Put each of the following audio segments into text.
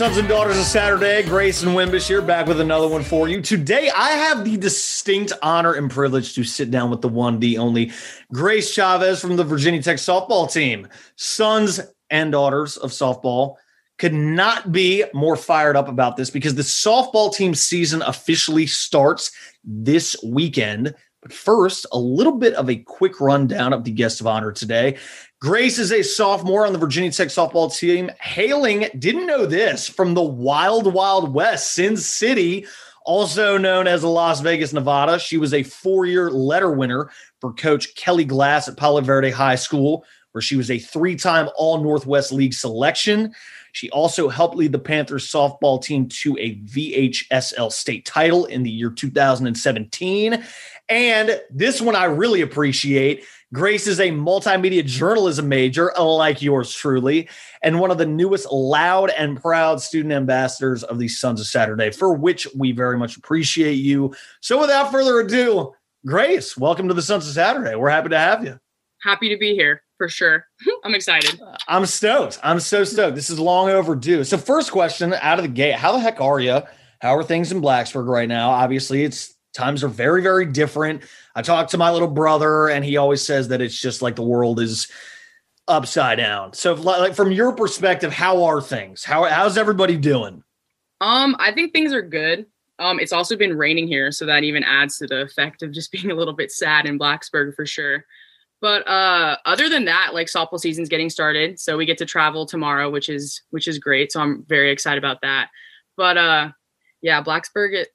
Sons and daughters of Saturday? Grace and Wimbish here, back with another one for you. Today, I have the distinct honor and privilege to sit down with the one, the only Grace Chavez from the Virginia Tech softball team. Sons and daughters of softball could not be more fired up about this because the softball team season officially starts this weekend. But first, a little bit of a quick rundown of the guest of honor today. Grace is a sophomore on the Virginia Tech softball team, hailing, didn't know this, from the Wild Wild West, Sin City, also known as Las Vegas, Nevada. She was a four year letter winner for Coach Kelly Glass at Palo Verde High School, where she was a three time All Northwest League selection. She also helped lead the Panthers softball team to a VHSL state title in the year 2017. And this one I really appreciate. Grace is a multimedia journalism major, like yours truly, and one of the newest loud and proud student ambassadors of the Sons of Saturday, for which we very much appreciate you. So, without further ado, Grace, welcome to the Sons of Saturday. We're happy to have you. Happy to be here for sure. I'm excited. Uh, I'm stoked. I'm so stoked. This is long overdue. So, first question out of the gate How the heck are you? How are things in Blacksburg right now? Obviously, it's times are very, very different. I talked to my little brother, and he always says that it's just like the world is upside down. So, like from your perspective, how are things? How how's everybody doing? Um, I think things are good. Um, it's also been raining here, so that even adds to the effect of just being a little bit sad in Blacksburg for sure. But uh, other than that, like softball season's getting started, so we get to travel tomorrow, which is which is great. So I'm very excited about that. But uh, yeah, Blacksburg,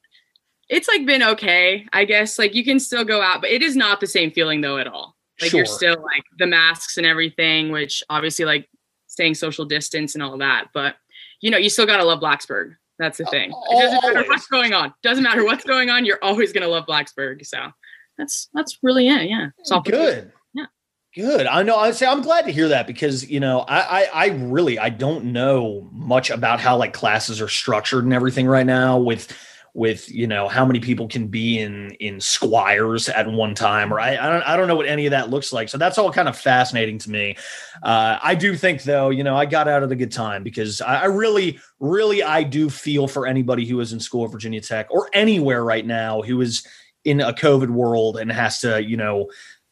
it's like been okay, I guess. Like you can still go out, but it is not the same feeling though at all. Like sure. you're still like the masks and everything, which obviously like staying social distance and all that. But you know, you still gotta love Blacksburg. That's the uh, thing. It doesn't matter what's going on. Doesn't matter what's going on. You're always gonna love Blacksburg. So that's that's really it. Yeah. So good. Yeah. Good. I know. I say I'm glad to hear that because you know I, I I really I don't know much about how like classes are structured and everything right now with with you know how many people can be in in squires at one time or I, I don't I don't know what any of that looks like so that's all kind of fascinating to me uh, I do think though you know I got out of the good time because I, I really really I do feel for anybody who is in school at Virginia Tech or anywhere right now who is in a COVID world and has to you know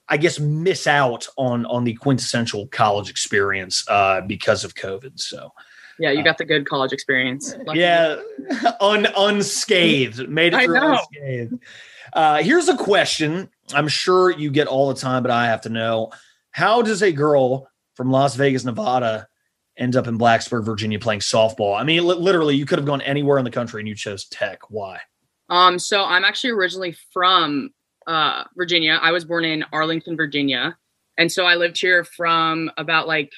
I guess miss out on on the quintessential college experience uh, because of COVID so. Yeah, you uh, got the good college experience. Lucky. Yeah, un, unscathed. Made it through unscathed. Uh, here's a question I'm sure you get all the time, but I have to know: How does a girl from Las Vegas, Nevada, end up in Blacksburg, Virginia, playing softball? I mean, literally, you could have gone anywhere in the country and you chose Tech. Why? Um, so I'm actually originally from uh, Virginia. I was born in Arlington, Virginia, and so I lived here from about like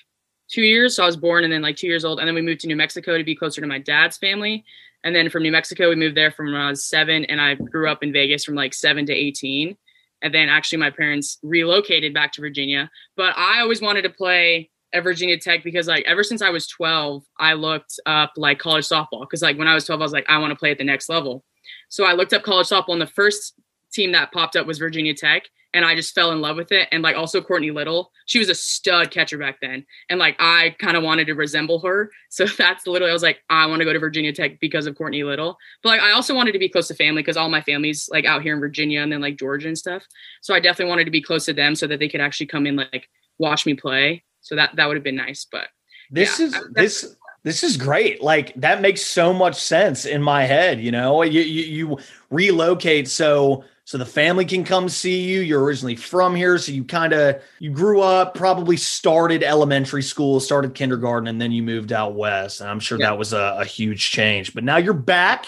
two years. So I was born and then like two years old. And then we moved to New Mexico to be closer to my dad's family. And then from New Mexico, we moved there from when I was seven. And I grew up in Vegas from like seven to 18. And then actually my parents relocated back to Virginia. But I always wanted to play at Virginia Tech because like ever since I was 12, I looked up like college softball. Cause like when I was 12, I was like, I want to play at the next level. So I looked up college softball and the first team that popped up was Virginia Tech and I just fell in love with it. And like also Courtney Little, she was a stud catcher back then. And like I kind of wanted to resemble her. So that's literally I was like, I want to go to Virginia Tech because of Courtney Little. But like I also wanted to be close to family because all my family's like out here in Virginia and then like Georgia and stuff. So I definitely wanted to be close to them so that they could actually come in like watch me play. So that that would have been nice. But this yeah, is this this is great. Like that makes so much sense in my head. You know, you you, you relocate so so the family can come see you. You're originally from here so you kind of you grew up probably started elementary school started kindergarten and then you moved out west and i'm sure yeah. that was a, a, huge change. But now you're back.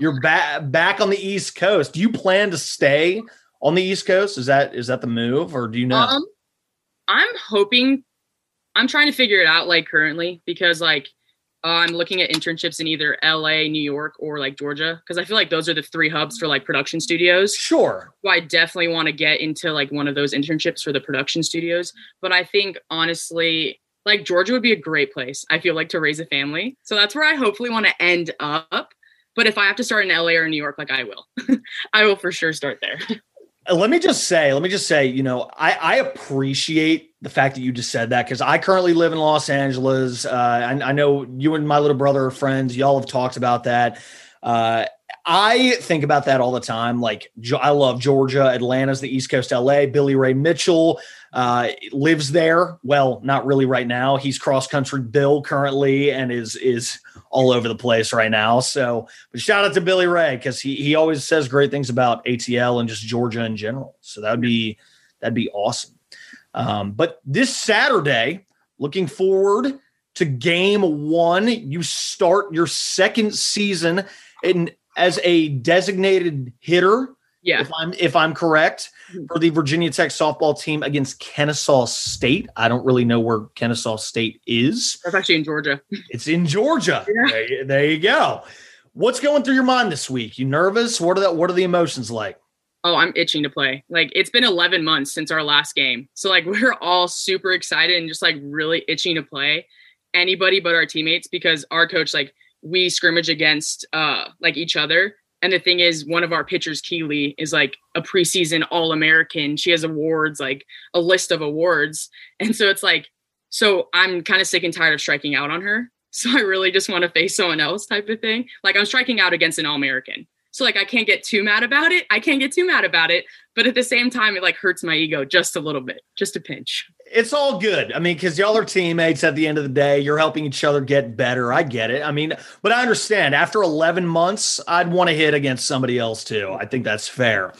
You're back. back on the east coast. Do you plan to stay on the east coast? Is that is that the move or do you know? Um, i'm hoping i'm trying to figure it out like currently because like I'm looking at internships in either LA, New York, or like Georgia because I feel like those are the three hubs for like production studios. Sure. So I definitely want to get into like one of those internships for the production studios. But I think honestly, like Georgia would be a great place. I feel like to raise a family. So that's where I hopefully want to end up. But if I have to start in LA or New York, like I will, I will for sure start there. Uh, let me just say, let me just say, you know, I, I appreciate the fact that you just said that because I currently live in Los Angeles. Uh, I, I, know you and my little brother are friends. Y'all have talked about that. Uh, I think about that all the time. Like I love Georgia, Atlanta's the East Coast LA. Billy Ray Mitchell uh, lives there. Well, not really right now. He's cross country Bill currently and is is all over the place right now. So, but shout out to Billy Ray because he he always says great things about ATL and just Georgia in general. So that'd be that'd be awesome. Um, but this Saturday, looking forward to game one. You start your second season in as a designated hitter. Yeah. If I'm if I'm correct, mm-hmm. for the Virginia Tech softball team against Kennesaw State. I don't really know where Kennesaw State is. That's actually in Georgia. It's in Georgia. Yeah. There, there you go. What's going through your mind this week? You nervous? What are the what are the emotions like? Oh, I'm itching to play. Like it's been 11 months since our last game. So like we're all super excited and just like really itching to play anybody but our teammates because our coach like we scrimmage against uh like each other. And the thing is one of our pitchers Keely is like a preseason all-American. She has awards like a list of awards. And so it's like so I'm kind of sick and tired of striking out on her. So I really just want to face someone else type of thing. Like I'm striking out against an all-American. So like I can't get too mad about it. I can't get too mad about it, but at the same time it like hurts my ego just a little bit, just a pinch. It's all good. I mean, because y'all are teammates at the end of the day. You're helping each other get better. I get it. I mean, but I understand after 11 months, I'd want to hit against somebody else too. I think that's fair.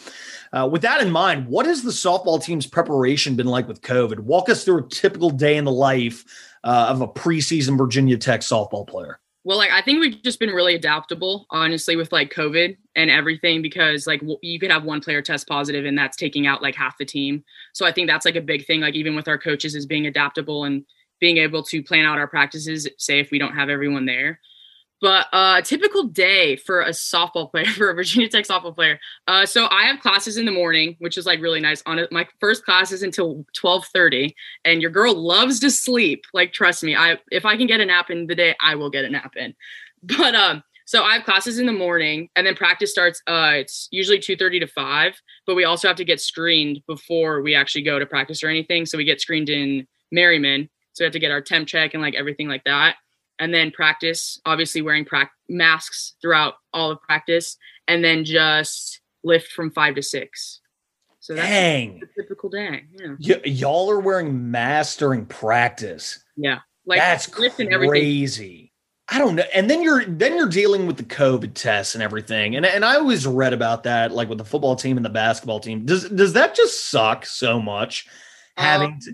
Uh, with that in mind, what has the softball team's preparation been like with COVID? Walk us through a typical day in the life uh, of a preseason Virginia Tech softball player. Well, like I think we've just been really adaptable, honestly, with like COVID and everything, because like w- you could have one player test positive and that's taking out like half the team. So I think that's like a big thing. Like even with our coaches, is being adaptable and being able to plan out our practices. Say if we don't have everyone there, but uh, typical day for a softball player, for a Virginia Tech softball player. Uh, so I have classes in the morning, which is like really nice. On my first class is until twelve thirty, and your girl loves to sleep. Like trust me, I if I can get a nap in the day, I will get a nap in. But um, so I have classes in the morning, and then practice starts. Uh, it's usually two thirty to five, but we also have to get screened before we actually go to practice or anything. So we get screened in Merryman, so we have to get our temp check and like everything like that and then practice, obviously wearing pra- masks throughout all of practice, and then just lift from five to six. So that's Dang. a typical day. Yeah. Y- y'all are wearing masks during practice. Yeah. Like that's crazy. I don't know. And then you're then you're dealing with the COVID tests and everything. And and I always read about that, like with the football team and the basketball team. Does does that just suck so much? Having um, to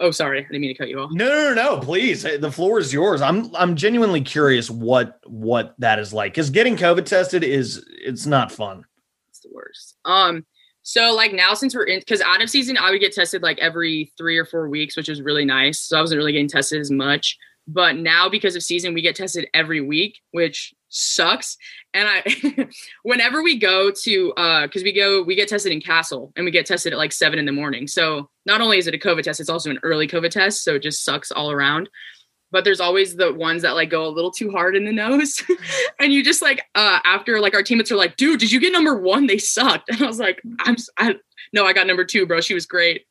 Oh, sorry, I didn't mean to cut you off. No, no, no, please. The floor is yours. I'm I'm genuinely curious what what that is like because getting COVID tested is it's not fun. It's the worst. Um, so like now since we're in because out of season, I would get tested like every three or four weeks, which was really nice. So I wasn't really getting tested as much. But now because of season, we get tested every week, which sucks. And I, whenever we go to, uh, cause we go, we get tested in Cassell and we get tested at like seven in the morning. So not only is it a COVID test, it's also an early COVID test. So it just sucks all around. But there's always the ones that like go a little too hard in the nose. and you just like, uh, after like our teammates are like, dude, did you get number one? They sucked. And I was like, I'm, I, no, I got number two, bro. She was great.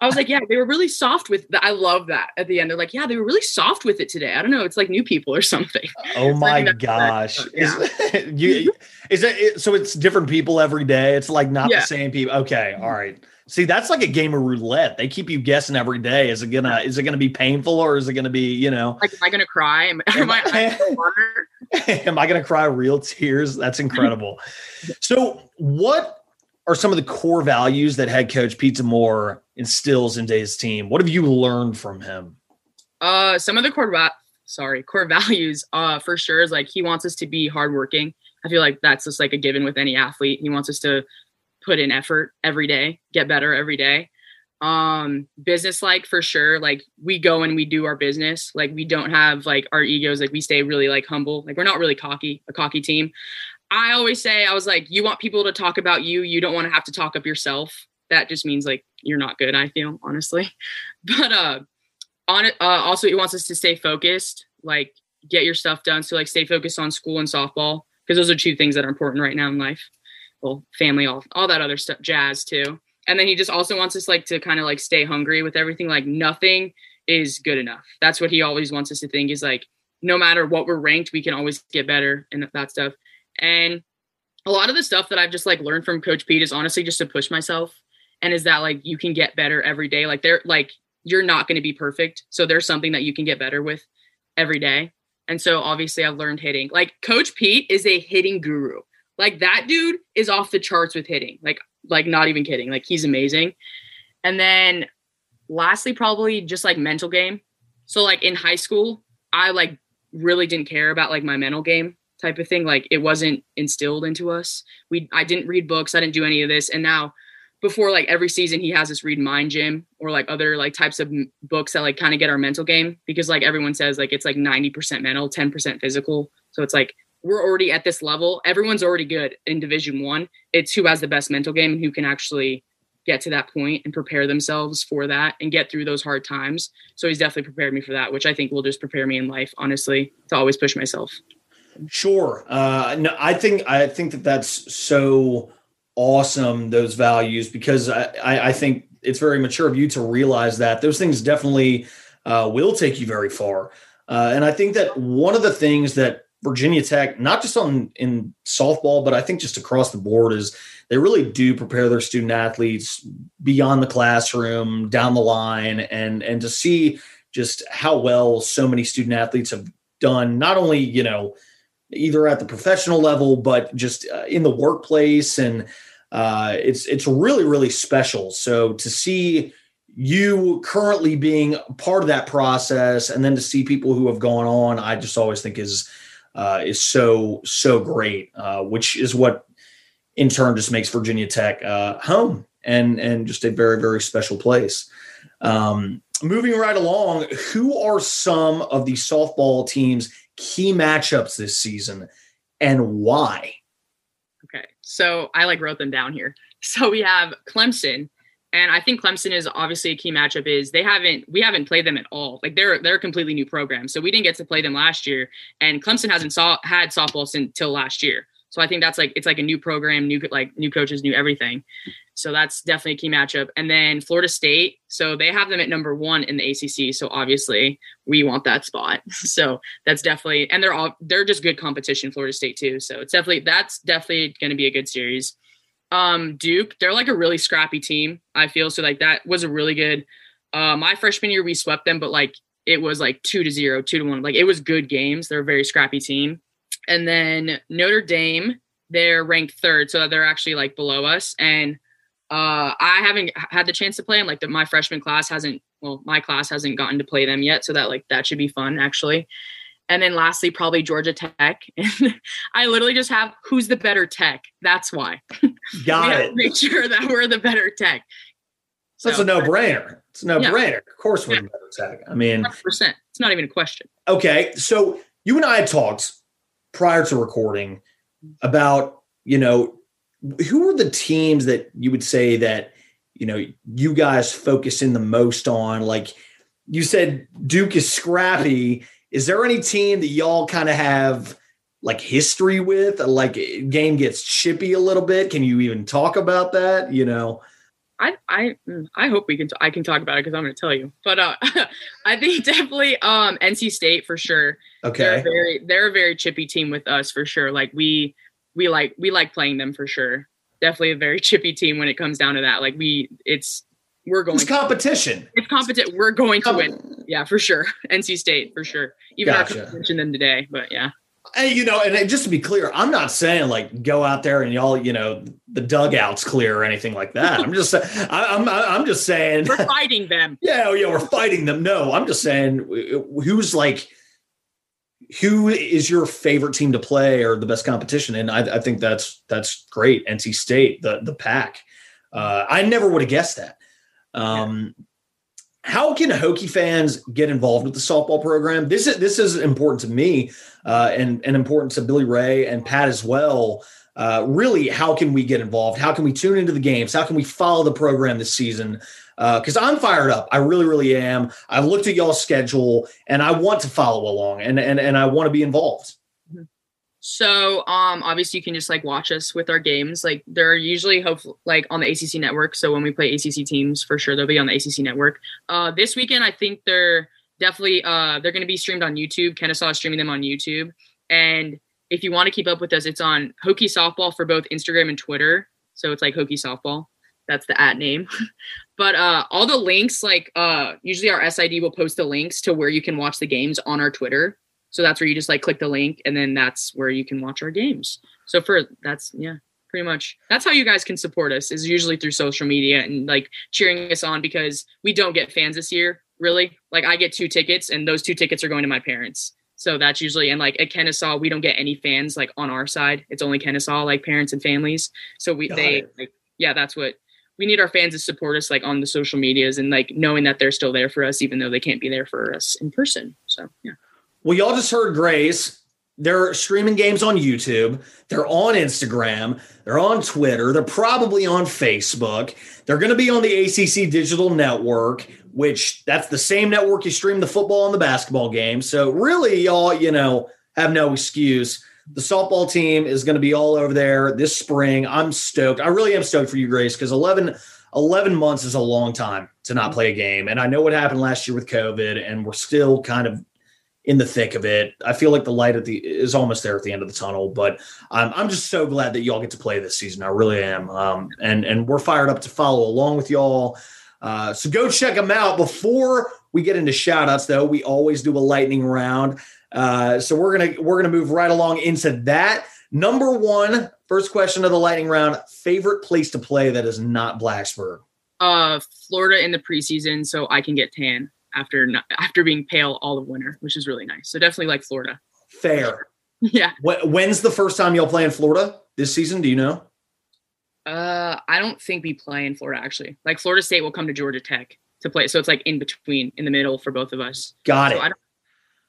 I was like, yeah, they were really soft with that. I love that at the end. They're like, yeah, they were really soft with it today. I don't know. It's like new people or something. Oh my gosh. yeah. Is, you, is it, so it's different people every day. It's like not yeah. the same people. Okay. Mm-hmm. All right. See, that's like a game of roulette. They keep you guessing every day. Is it gonna is it gonna be painful or is it gonna be, you know like am I gonna cry? Am, am, I, am I gonna cry real tears? That's incredible. so what are some of the core values that head coach Pete D'Amour instills into his team? What have you learned from him? Uh, some of the core, va- sorry, core values, uh, for sure is like he wants us to be hardworking. I feel like that's just like a given with any athlete. He wants us to put in effort every day, get better every day. Um, business like for sure. Like we go and we do our business. Like we don't have like our egos. Like we stay really like humble. Like we're not really cocky, a cocky team. I always say, I was like, you want people to talk about you. You don't want to have to talk up yourself. That just means like you're not good. I feel honestly, but uh, on. Uh, also, he wants us to stay focused, like get your stuff done. So like stay focused on school and softball because those are two things that are important right now in life. Well, family, all all that other stuff, jazz too. and then he just also wants us like to kind of like stay hungry with everything. Like nothing is good enough. That's what he always wants us to think is like no matter what we're ranked, we can always get better and that stuff. And a lot of the stuff that I've just like learned from Coach Pete is honestly just to push myself and is that like you can get better every day. Like they're like you're not going to be perfect. So there's something that you can get better with every day. And so obviously I've learned hitting. Like Coach Pete is a hitting guru. Like that dude is off the charts with hitting. Like like not even kidding. Like he's amazing. And then lastly probably just like mental game. So like in high school, I like really didn't care about like my mental game type of thing. Like it wasn't instilled into us. We I didn't read books, I didn't do any of this. And now before like every season he has us read mind gym or like other like types of m- books that like kind of get our mental game because like everyone says like it's like 90% mental 10% physical. So it's like we're already at this level. Everyone's already good in division one. It's who has the best mental game and who can actually get to that point and prepare themselves for that and get through those hard times. So he's definitely prepared me for that which i think will just prepare me in life honestly to always push myself. Sure. Uh no i think i think that that's so awesome those values because I, I, think it's very mature of you to realize that those things definitely uh, will take you very far. Uh, and I think that one of the things that Virginia Tech, not just on in softball, but I think just across the board, is they really do prepare their student athletes beyond the classroom, down the line, and and to see just how well so many student athletes have done, not only you know either at the professional level, but just uh, in the workplace. And uh, it's it's really really special. So to see you currently being part of that process, and then to see people who have gone on, I just always think is uh, is so so great. Uh, which is what in turn just makes Virginia Tech uh, home and and just a very very special place. Um, moving right along, who are some of the softball teams key matchups this season and why? Okay. So I like wrote them down here. So we have Clemson, and I think Clemson is obviously a key matchup. Is they haven't we haven't played them at all. Like they're they're a completely new program, so we didn't get to play them last year, and Clemson hasn't saw had softball since till last year. So I think that's like it's like a new program, new like new coaches, new everything. So that's definitely a key matchup. And then Florida State, so they have them at number one in the ACC. So obviously we want that spot. So that's definitely, and they're all they're just good competition. Florida State too. So it's definitely that's definitely going to be a good series. Um, Duke, they're like a really scrappy team. I feel so like that was a really good. Uh, my freshman year we swept them, but like it was like two to zero, two to one. Like it was good games. They're a very scrappy team. And then Notre Dame, they're ranked third, so they're actually like below us. And uh, I haven't had the chance to play them. Like the, my freshman class hasn't, well, my class hasn't gotten to play them yet. So that like that should be fun actually. And then lastly, probably Georgia Tech. And I literally just have who's the better tech. That's why. Got it. make sure that we're the better tech. So that's a no brainer. It's a no brainer. Yeah. Of course, we're yeah. the better tech. I mean, 100%. It's not even a question. Okay. So you and I talked prior to recording about, you know, who are the teams that you would say that, you know, you guys focus in the most on? Like you said, Duke is scrappy. Is there any team that y'all kind of have like history with? Like game gets chippy a little bit. Can you even talk about that? You know? I I mm, I hope we can t- I can talk about it because I'm going to tell you. But uh, I think definitely um, NC State for sure. Okay, they're very they're a very chippy team with us for sure. Like we we like we like playing them for sure. Definitely a very chippy team when it comes down to that. Like we it's we're going it's competition. It's competent. We're going to win. Yeah, for sure. NC State for sure. Even gotcha. our competition them today, but yeah. And you know, and just to be clear, I'm not saying like go out there and y'all, you know, the dugouts clear or anything like that. I'm just, I, I'm, I'm just saying we're fighting them. Yeah, yeah, we're fighting them. No, I'm just saying who's like, who is your favorite team to play or the best competition? And I, I think that's that's great. NC State, the the pack. Uh, I never would have guessed that. Um, yeah how can Hokie fans get involved with the softball program? This is this is important to me uh, and and important to Billy Ray and Pat as well. Uh, really, how can we get involved? How can we tune into the games? How can we follow the program this season? Because uh, I'm fired up. I really, really am. I looked at y'all's schedule and I want to follow along and and and I want to be involved. So um obviously you can just like watch us with our games. Like they're usually hopefully like on the ACC network. So when we play ACC teams, for sure they'll be on the ACC network. Uh this weekend I think they're definitely uh they're going to be streamed on YouTube. Kennesaw is streaming them on YouTube. And if you want to keep up with us, it's on Hokie Softball for both Instagram and Twitter. So it's like Hokie Softball. That's the at name. but uh all the links like uh usually our SID will post the links to where you can watch the games on our Twitter. So that's where you just like click the link and then that's where you can watch our games. So for that's yeah, pretty much that's how you guys can support us is usually through social media and like cheering us on because we don't get fans this year, really. Like I get two tickets and those two tickets are going to my parents. So that's usually and like at Kennesaw, we don't get any fans like on our side. It's only Kennesaw, like parents and families. So we Got they it. like yeah, that's what we need our fans to support us like on the social medias and like knowing that they're still there for us even though they can't be there for us in person. So yeah. Well, y'all just heard Grace. They're streaming games on YouTube. They're on Instagram. They're on Twitter. They're probably on Facebook. They're going to be on the ACC Digital Network, which that's the same network you stream the football and the basketball games. So really, y'all, you know, have no excuse. The softball team is going to be all over there this spring. I'm stoked. I really am stoked for you, Grace, because 11, 11 months is a long time to not mm-hmm. play a game. And I know what happened last year with COVID, and we're still kind of in the thick of it. I feel like the light at the is almost there at the end of the tunnel, but I'm I'm just so glad that y'all get to play this season. I really am, um, and and we're fired up to follow along with y'all. Uh, so go check them out. Before we get into shout outs, though, we always do a lightning round. Uh, so we're gonna we're gonna move right along into that. Number one, first question of the lightning round: favorite place to play that is not Blacksburg. Uh Florida in the preseason so I can get tan after not, after being pale all of winter, which is really nice. So definitely like Florida. Fair. Yeah. When's the first time y'all play in Florida this season? Do you know? Uh I don't think we play in Florida actually. Like Florida State will come to Georgia Tech to play. So it's like in between, in the middle for both of us. Got So it. I don't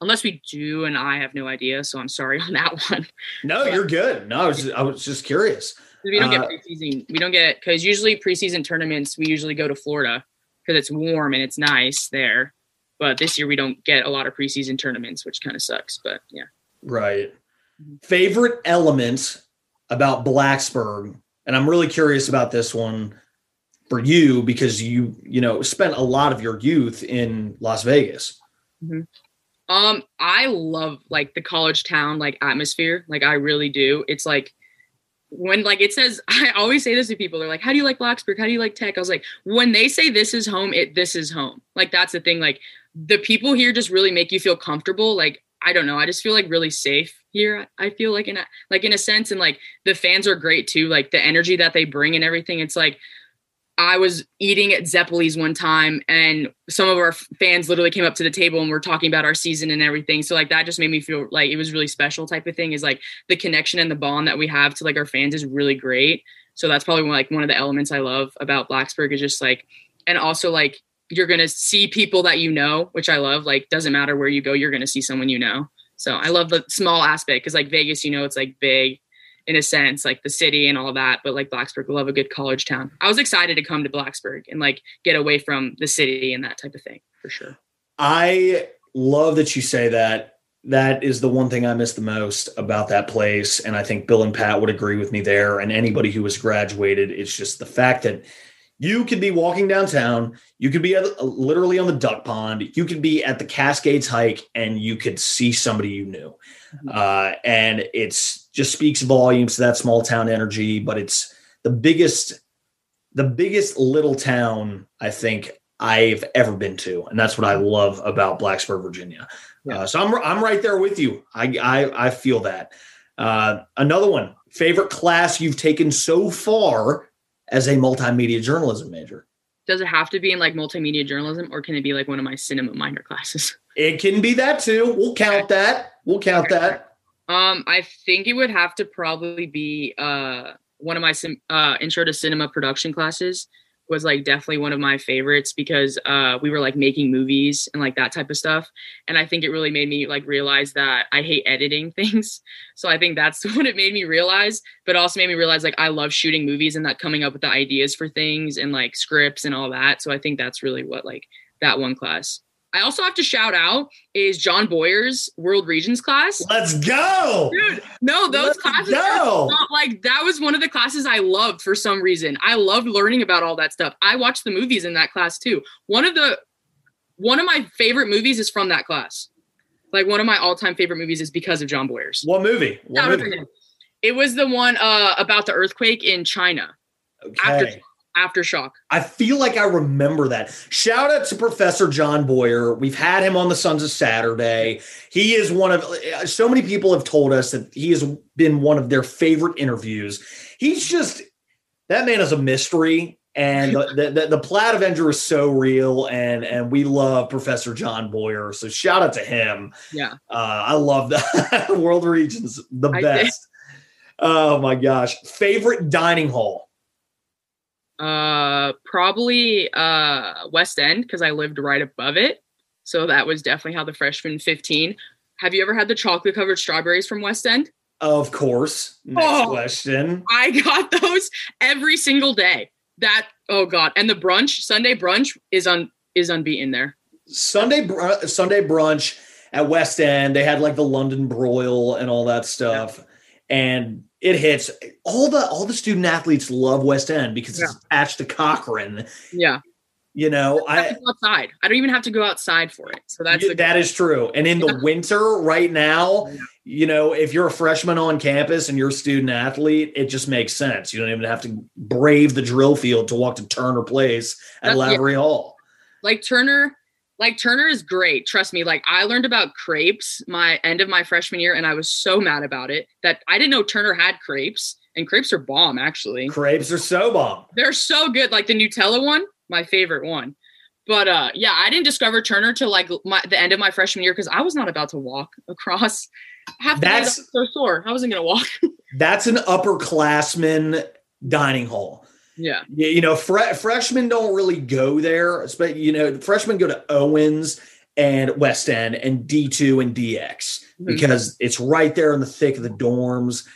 unless we do and I have no idea, so I'm sorry on that one. No, you're good. No, I was I was just curious. We don't Uh, get preseason. We don't get because usually preseason tournaments we usually go to Florida because it's warm and it's nice there. But this year we don't get a lot of preseason tournaments, which kind of sucks. But yeah, Right. Mhm. Favorite element about Blacksburg, and I'm really curious about this one for you because you you know spent a lot of your youth in Las Vegas. um, I love like the college town like atmosphere. Like I really do. It's like when like it says I always say this to people. They're like, "How do you like Blacksburg? How do you like Tech?" I was like, when they say this is home, it this is home. Like that's the thing. Like the people here just really make you feel comfortable. Like I don't know. I just feel like really safe here. I feel like in a like in a sense, and like the fans are great too. Like the energy that they bring and everything. It's like I was eating at Zeppoli's one time, and some of our fans literally came up to the table and were talking about our season and everything. So like that just made me feel like it was really special type of thing. Is like the connection and the bond that we have to like our fans is really great. So that's probably like one of the elements I love about Blacksburg is just like, and also like you're gonna see people that you know, which I love. Like doesn't matter where you go, you're gonna see someone you know. So I love the small aspect because like Vegas, you know, it's like big in a sense, like the city and all that. But like Blacksburg, we love a good college town. I was excited to come to Blacksburg and like get away from the city and that type of thing for sure. I love that you say that. That is the one thing I miss the most about that place. And I think Bill and Pat would agree with me there. And anybody who has graduated, it's just the fact that you could be walking downtown, you could be at, literally on the duck pond, you could be at the Cascades hike, and you could see somebody you knew. Mhm. Uh, and it's just speaks volumes to that small town energy, but it's the biggest, the biggest little town I think I've ever been to, and that's what I love about Blacksburg, Virginia. Yeah. Uh, so I'm I'm right there with you. I I, I feel that. Uh, another one, favorite class you've taken so far as a multimedia journalism major. Does it have to be in like multimedia journalism or can it be like one of my cinema minor classes? It can be that too. We'll count that. We'll count that. Um, I think it would have to probably be uh one of my sim- uh intro to cinema production classes was like definitely one of my favorites because uh we were like making movies and like that type of stuff and I think it really made me like realize that I hate editing things. So I think that's what it made me realize, but also made me realize like I love shooting movies and that coming up with the ideas for things and like scripts and all that. So I think that's really what like that one class. I also have to shout out is John Boyer's World Regions class. Let's go. Dude, no, those Let's classes go. not like that was one of the classes I loved for some reason. I loved learning about all that stuff. I watched the movies in that class too. One of the one of my favorite movies is from that class. Like one of my all-time favorite movies is because of John Boyer's. What movie? What Shout out to movie? It was the one uh, about the earthquake in China, Okay. Aftershock. I feel like I remember that. Shout out to Professor John Boyer. We've had him on the Sons of Saturday. He is one of so many people have told us that he has been one of their favorite interviews. He's just that man is a mystery. And the, the, the, the Plaid Avenger is so real, and and we love Professor John Boyer. So shout out to him. Yeah. Uh, I love that World Regions, the I did. best. Oh my gosh! Favorite dining hall? Uh, probably uh West End because I lived right above it. So that was definitely how the freshman 15. Have you ever had the chocolate covered strawberries from West End? Of course. Next Oh. question. I got those every single day. That oh god, and the brunch Sunday brunch is on is unbeaten there. Sunday br- Sunday brunch at West End. They had like the London broil and all that stuff, and it hits. All the all the student athletes love West End because it's attached to Cochrane. Yeah, You know, I I to go outside. I don't even have to go outside for it. So that's yeah, the that is true. And in the winter, right now, Yeah. you know, if you're a freshman on campus and you're a student athlete, it just makes sense. You don't even have to brave the drill field to walk to Turner Place at That's- yeah. Lavery Hall. like Turner. Like Turner is great. Trust me. Like I learned about crepes my end of my freshman year, and I was so mad about it that I didn't know Turner had crepes. And crepes are bomb, actually. Crepes are so bomb. They're so good. Like the Nutella one, my favorite one. But uh yeah, I didn't discover Turner till like my, the end of my freshman year because I was not about to walk across half the That's- so sore. I wasn't gonna walk. That's an upperclassman dining hall. Yeah. You, you know, fre- freshmen don't really go there. But you know, freshmen go to Owens and West End and D2 and DX Mhm. because it's right there in the thick of the dorms.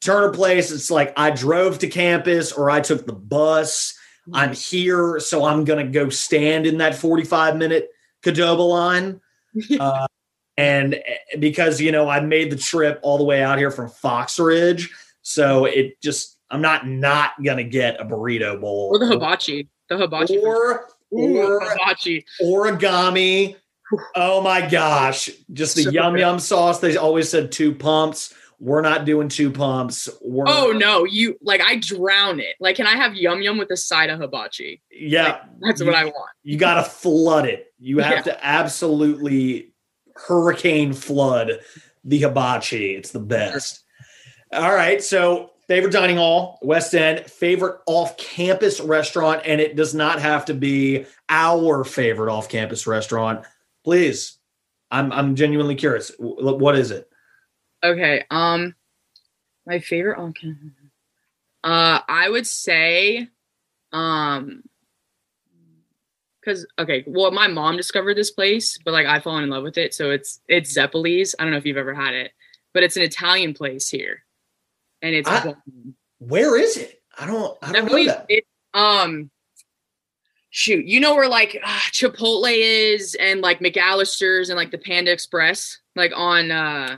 Turner Place, it's like I drove to campus or I took the bus. I'm here, so I'm gonna go stand in that 45 minute Qdoba line. Uh, and eh, because you know I made the trip all the way out here from Fox Ridge, so it just I'm not not gonna get a burrito bowl or the hibachi. The hibachi. or or hibachi. origami. Oh my gosh, just the So yum good. yum sauce. They always said two pumps. We're not doing two pumps. We're Oh no, you like I drown it. Like, can I have yum yum with a side of hibachi? yeah. That's what I want. You got to flood it. You have Yeah. to absolutely hurricane flood the hibachi. It's the best. All right. So, favorite dining hall, West End, favorite off campus restaurant, and it does not have to be our favorite off campus restaurant. Please. I'm, I'm genuinely curious. What is it? Okay. Um, my favorite. on campus. Uh, I would say, um, because okay, well, my mom discovered this place, but like I've fallen in love with it. So it's it's Zeppoli's. I don't know if you've ever had it, but it's an Italian place here, and it's I- Where is it? I don't, I don't know that. it, um, shoot, you know where like uh, Chipotle is, and like McAlister's, and like the Panda Express, like on uh,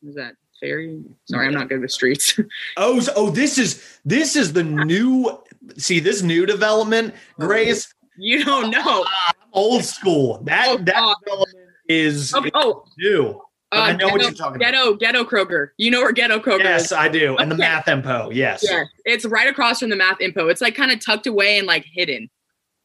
what is that ferry? Sorry, I'm not good with streets. Oh, so- oh, this is this is the new. See this new development, Grace. you don't know. Old school. That Oh, that development is Oh, oh new. But I uh, know what you're talking about. ghetto, ghetto Kroger. You know where Ghetto Kroger is. Yes, is? I do. And the Math Empo. Yes. Yeah, it's right across from the Math Empo. It's like kind of tucked away and like hidden.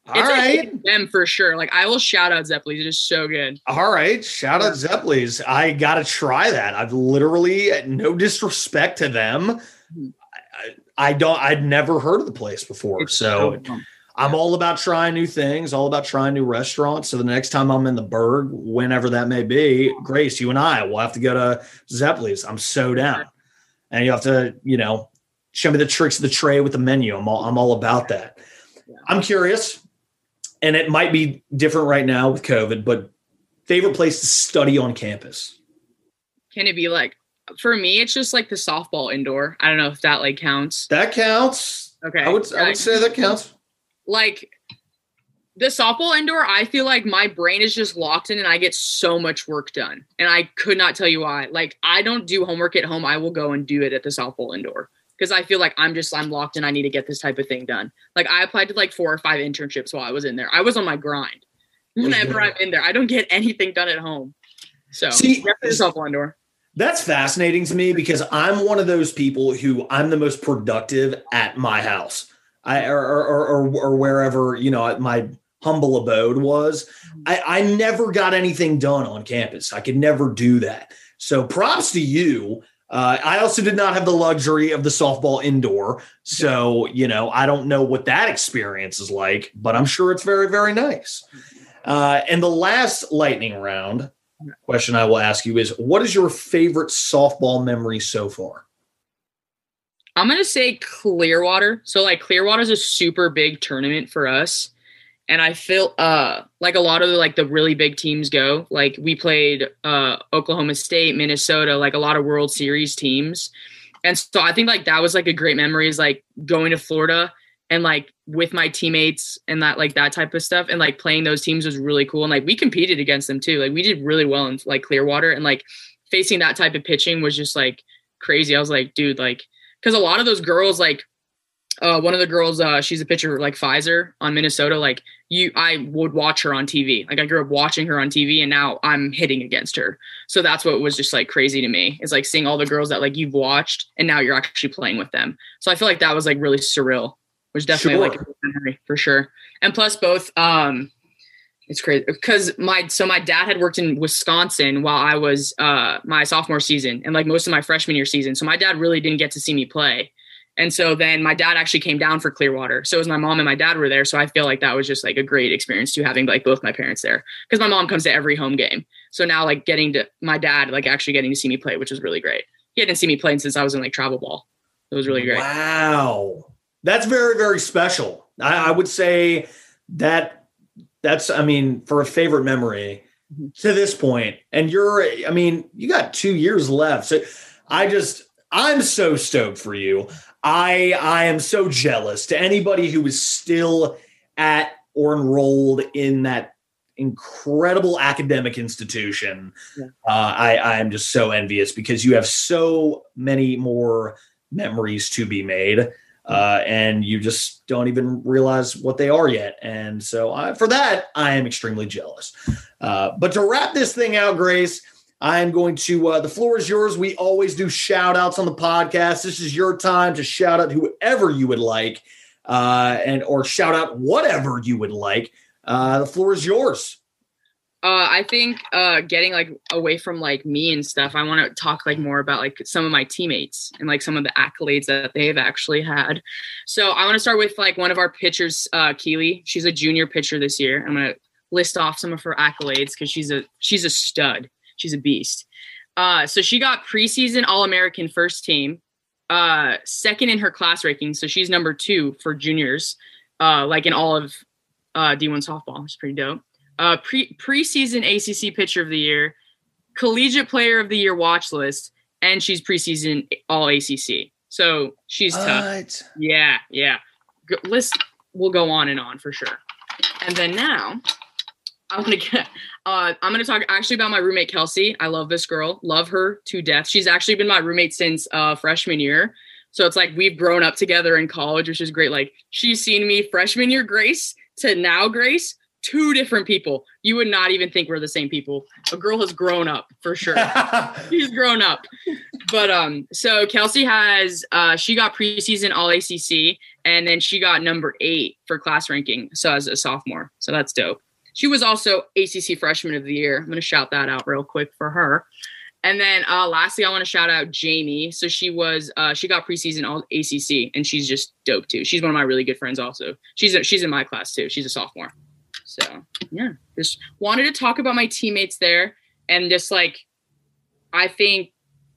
All it's like right. hidden them for sure. Like I will shout out Zeppoli's. It's just so good. All right. Shout out Zeppoli's. I got to try that. I've literally, no disrespect to them. Mhm. I, I don't, I'd never heard of the place before. It's so bomb. I'm all about trying new things, all about trying new restaurants. So the next time I'm in the Berg, whenever that may be, Grace, you and I will have to go to Zeppoli's. I'm so down. And you have to, you know, show me the tricks of the tray with the menu. I'm all I'm all about that. I'm curious, and it might be different right now with COVID, but favorite place to study on campus. Can it be like for me? It's just like the softball indoor. I don't know if that like counts. That counts. Okay, I would I would say that counts. Like the softball indoor, I feel like my brain is just locked in and I get so much work done. And I could not tell you why. Like I don't do homework at home. I will go and do it at the softball indoor because I feel like I'm just I'm locked in. I need to get this type of thing done. Like I applied to like four or five internships while I was in there. I was on my grind. Oh, Whenever I'm in there, I don't get anything done at home. So See, the softball indoor. That's fascinating to me because I'm one of those people who I'm the most productive at my house. I or or, or, or wherever you know my humble abode was. I, I never got anything done on campus. I could never do that. So props to you. Uh, I also did not have the luxury of the softball indoor. So, you know, I don't know what that experience is like, but I'm sure it's very, very nice. Uh, and the last lightning round question I will ask you is what is your favorite softball memory so far? I'm to say Clearwater. So, like, Clearwater is a super big tournament for us and I feel uh like a lot of like the really big teams go. Like we played uh Oklahoma State, Minnesota, like a lot of World Series teams. And so I think like that was like a great memory is like going to Florida and like with my teammates and that like that type of stuff and like playing those teams was really cool and like we competed against them too. Like we did really well in like Clearwater and like facing that type of pitching was just like crazy. I was like, dude, like cuz a lot of those girls like uh, one of the girls, uh, she's a pitcher like Fiser on Minnesota. Like you, I would watch her on TV. Like I grew up watching her on TV, and now I'm hitting against her. So that's what was just like crazy to me. Is like seeing all the girls that like you've watched, and now you're actually playing with them. So I feel like that was like really surreal. Was definitely sure. like for sure. And plus, both um, it's crazy because my so my dad had worked in Wisconsin while I was uh my sophomore season and like most of my freshman year season. So my dad really didn't get to see me play. And so then my dad actually came down for Clearwater. So it was my mom and my dad were there. So I feel like that was just like a great experience to having like both my parents there. Because my mom comes to every home game. So now like getting to my dad, like actually getting to see me play, which was really great. He hadn't seen me playing since I was in like travel ball. It was really great. Wow. That's very, very special. I, I would say that that's, I mean, for a favorite memory mm-hmm. to this point, and you're, I mean, you got two years left. So I just, I'm so stoked for you. I I am so jealous to anybody who is still at or enrolled in that incredible academic institution. Yeah. Uh, I I am just so envious because you have so many more memories to be made. Uh, and you just don't even realize what they are yet. And so, I, for that, I am extremely jealous. Uh, but to wrap this thing out, Grace, I'm going to, uh, the floor is yours. We always do shout outs on the podcast. This is your time to shout out whoever you would like uh, and or shout out whatever you would like. Uh, the floor is yours. Uh, I think uh, getting like away from like me and stuff, I want to talk like more about like some of my teammates and like some of the accolades that they've actually had. So I want to start with like one of our pitchers, uh, Keely. She's a junior pitcher this year. I'm gonna list off some of her accolades because she's a she's a stud she's a beast. Uh, so she got preseason All American first team, uh, second in her class ranking. So she's number two for juniors, uh, like in all of uh, D1 softball. It's pretty dope. Uh, pre preseason ACC pitcher of the year, collegiate player of the year watch list, and she's preseason All ACC. So she's what? tough. Yeah, yeah. List will go on and on for sure. And then now I'm gonna get. Uh, I'm gonna talk actually about my roommate Kelsey. I love this girl, love her to death. She's actually been my roommate since uh, freshman year, so it's like we've grown up together in college, which is great. Like she's seen me freshman year Grace to now Grace, two different people. You would not even think we're the same people. A girl has grown up for sure. she's grown up. But um, so Kelsey has uh, she got preseason All ACC, and then she got number eight for class ranking. So as a sophomore, so that's dope. She was also ACC Freshman of the Year. I'm going to shout that out real quick for her. And then uh, lastly, I want to shout out Jamie. So she was uh, she got preseason all ACC, and she's just dope too. She's one of my really good friends. Also, she's a, she's in my class too. She's a sophomore. So yeah, just wanted to talk about my teammates there, and just like I think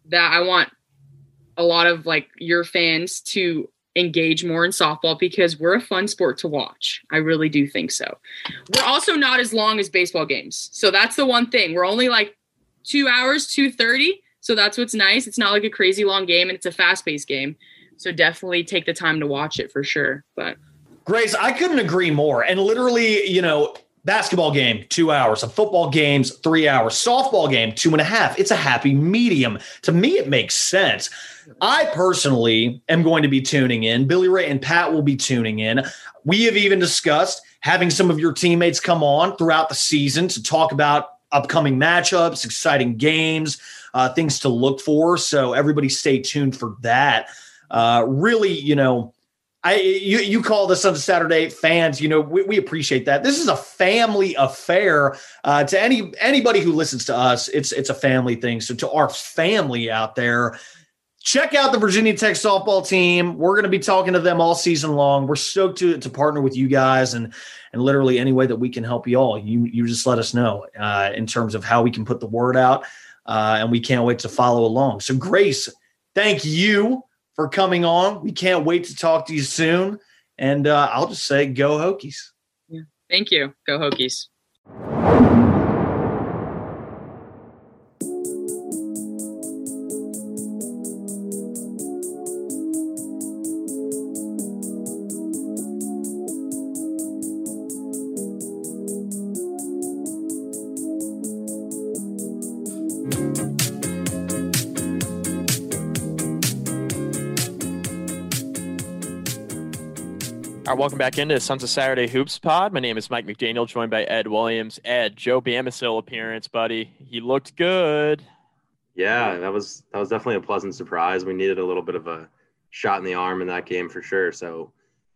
that I want a lot of like your fans to engage more in softball because we're a fun sport to watch. I really do think so. We're also not as long as baseball games. So that's the one thing. We're only like 2 hours, 2:30. So that's what's nice. It's not like a crazy long game and it's a fast-paced game. So definitely take the time to watch it for sure. But Grace, I couldn't agree more. And literally, you know, basketball game, two hours, a football game's three hours, softball game, two and a half. It's a happy medium. To me, it makes sense. I personally am going to be tuning in. Billy Ray and Pat will be tuning in. We have even discussed having some of your teammates come on throughout the season to talk about upcoming matchups, exciting games, uh, things to look for. So everybody stay tuned for that. Uh, really, you know, I you you call the on Saturday fans, you know, we, we appreciate that. This is a family affair. Uh, to any anybody who listens to us, it's it's a family thing. So to our family out there, check out the Virginia Tech softball team. We're going to be talking to them all season long. We're stoked to to partner with you guys and and literally any way that we can help you all. You you just let us know uh, in terms of how we can put the word out, uh, and we can't wait to follow along. So Grace, thank you for coming on. We can't wait to talk to you soon. And uh, I'll just say, go Hokies. Yeah. Thank you. Go Hokies. All right, welcome back into Sons of Saturday Hoops Pod. My name is Mike McDaniel, joined by Ed Williams. Ed, Joe Bamisile appearance, buddy. He looked good. Yeah, that was that was definitely a pleasant surprise. We needed a little bit of a shot in the arm in that game for sure. So,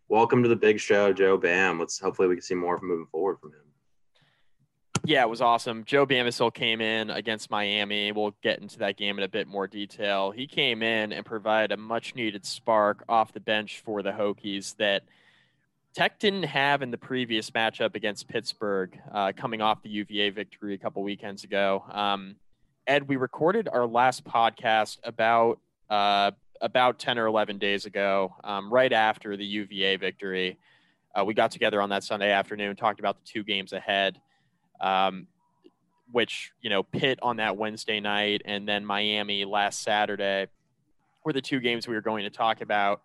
welcome to the big show, Joe Bam. Let's hopefully we can see more moving forward from him. Yeah, it was awesome. Joe Bamisile came in against Miami. We'll get into that game in a bit more detail. He came in and provided a much needed spark off the bench for the Hokies that – Tech didn't have in the previous matchup against Pittsburgh, uh, coming off the UVA victory a couple weekends ago. Um, Ed, we recorded our last podcast about uh, about ten or eleven days ago, um, right after the UVA victory. Uh, we got together on that Sunday afternoon, talked about the two games ahead, um, which you know Pitt on that Wednesday night, and then Miami last Saturday were the two games we were going to talk about